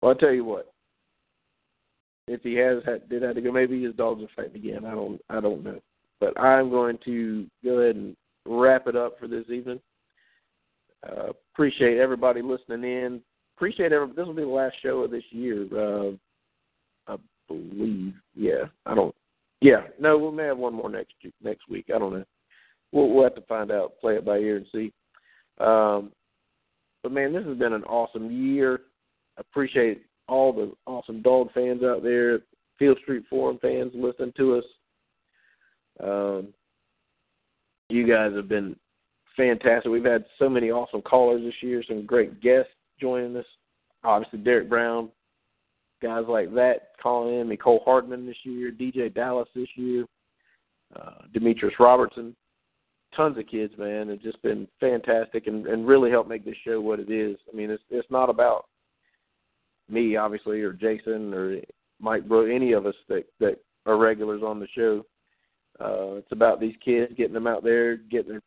well, I'll tell you what. If he has had, did have to go, maybe his dogs are fighting again. I don't, I don't know. But I'm going to go ahead and wrap it up for this evening. Uh, appreciate everybody listening in. Appreciate every. This will be the last show of this year. Uh, believe. Yeah, I don't. Yeah, no, we may have one more next next week. I don't know. We'll, we'll have to find out. Play it by ear and see. Um, but man, this has been an awesome year. Appreciate all the awesome dog fans out there, Field Street Forum fans listening to us. Um, you guys have been fantastic. We've had so many awesome callers this year, some great guests joining us. Obviously, Derrick Brown, guys like that calling in. Mecole Hardman this year, DJ Dallas this year, uh, Demetrius Robertson. Tons of kids, man. It's just been fantastic and, and really helped make this show what it is. I mean, it's it's not about me, obviously, or Jason or Mike Bro, any of us that that are regulars on the show. Uh, it's about these kids getting them out there, getting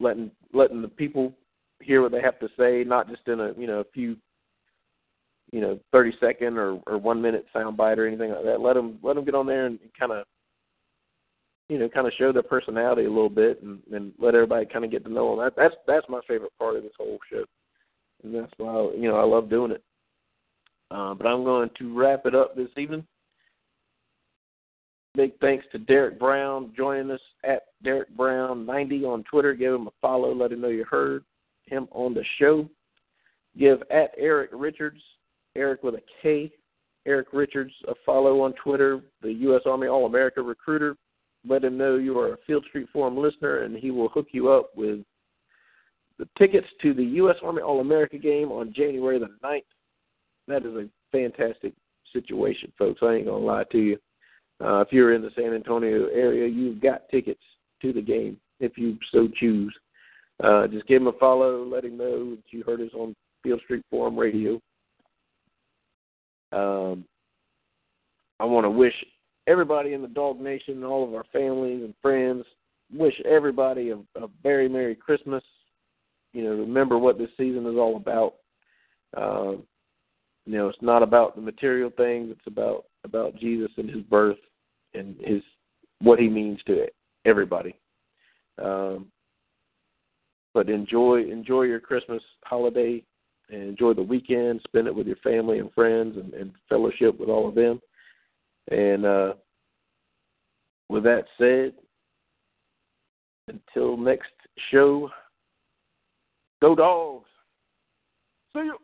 letting letting the people hear what they have to say, not just in a you know a few you know thirty second or or one minute sound bite or anything like that. Let them let them get on there and kind of you know kind of show their personality a little bit and, and let everybody kind of get to know them. That, that's that's my favorite part of this whole show, and that's why you know I love doing it. Uh, but I'm going to wrap it up this evening. Big thanks to Derrick Brown joining us at Derrick Brown 90 on Twitter. Give him a follow. Let him know you heard him on the show. Give at Erik Richards, Erik with a K, Erik Richards a follow on Twitter. The U.S. Army All America recruiter. Let him know you are a Field Street Forum listener, and he will hook you up with the tickets to the U.S. Army All America game on January the 9th. That is a fantastic situation, folks. I ain't gonna lie to you. uh, if you're in the San Antonio area, you've got tickets to the game if you so choose. Uh, just give him a follow, let him know that you heard us on Field Street Forum Radio. Um, I want to wish everybody in the Dog Nation, all of our families and friends, wish everybody a, a very Merry Christmas. You know, remember what this season is all about. Um, you know, it's not about the material things. It's about about Jesus and His birth and His what He means to everybody. Um, but enjoy enjoy your Christmas holiday and enjoy the weekend. Spend it with your family and friends and, and fellowship with all of them. And uh, with that said, until next show, go dogs. See you.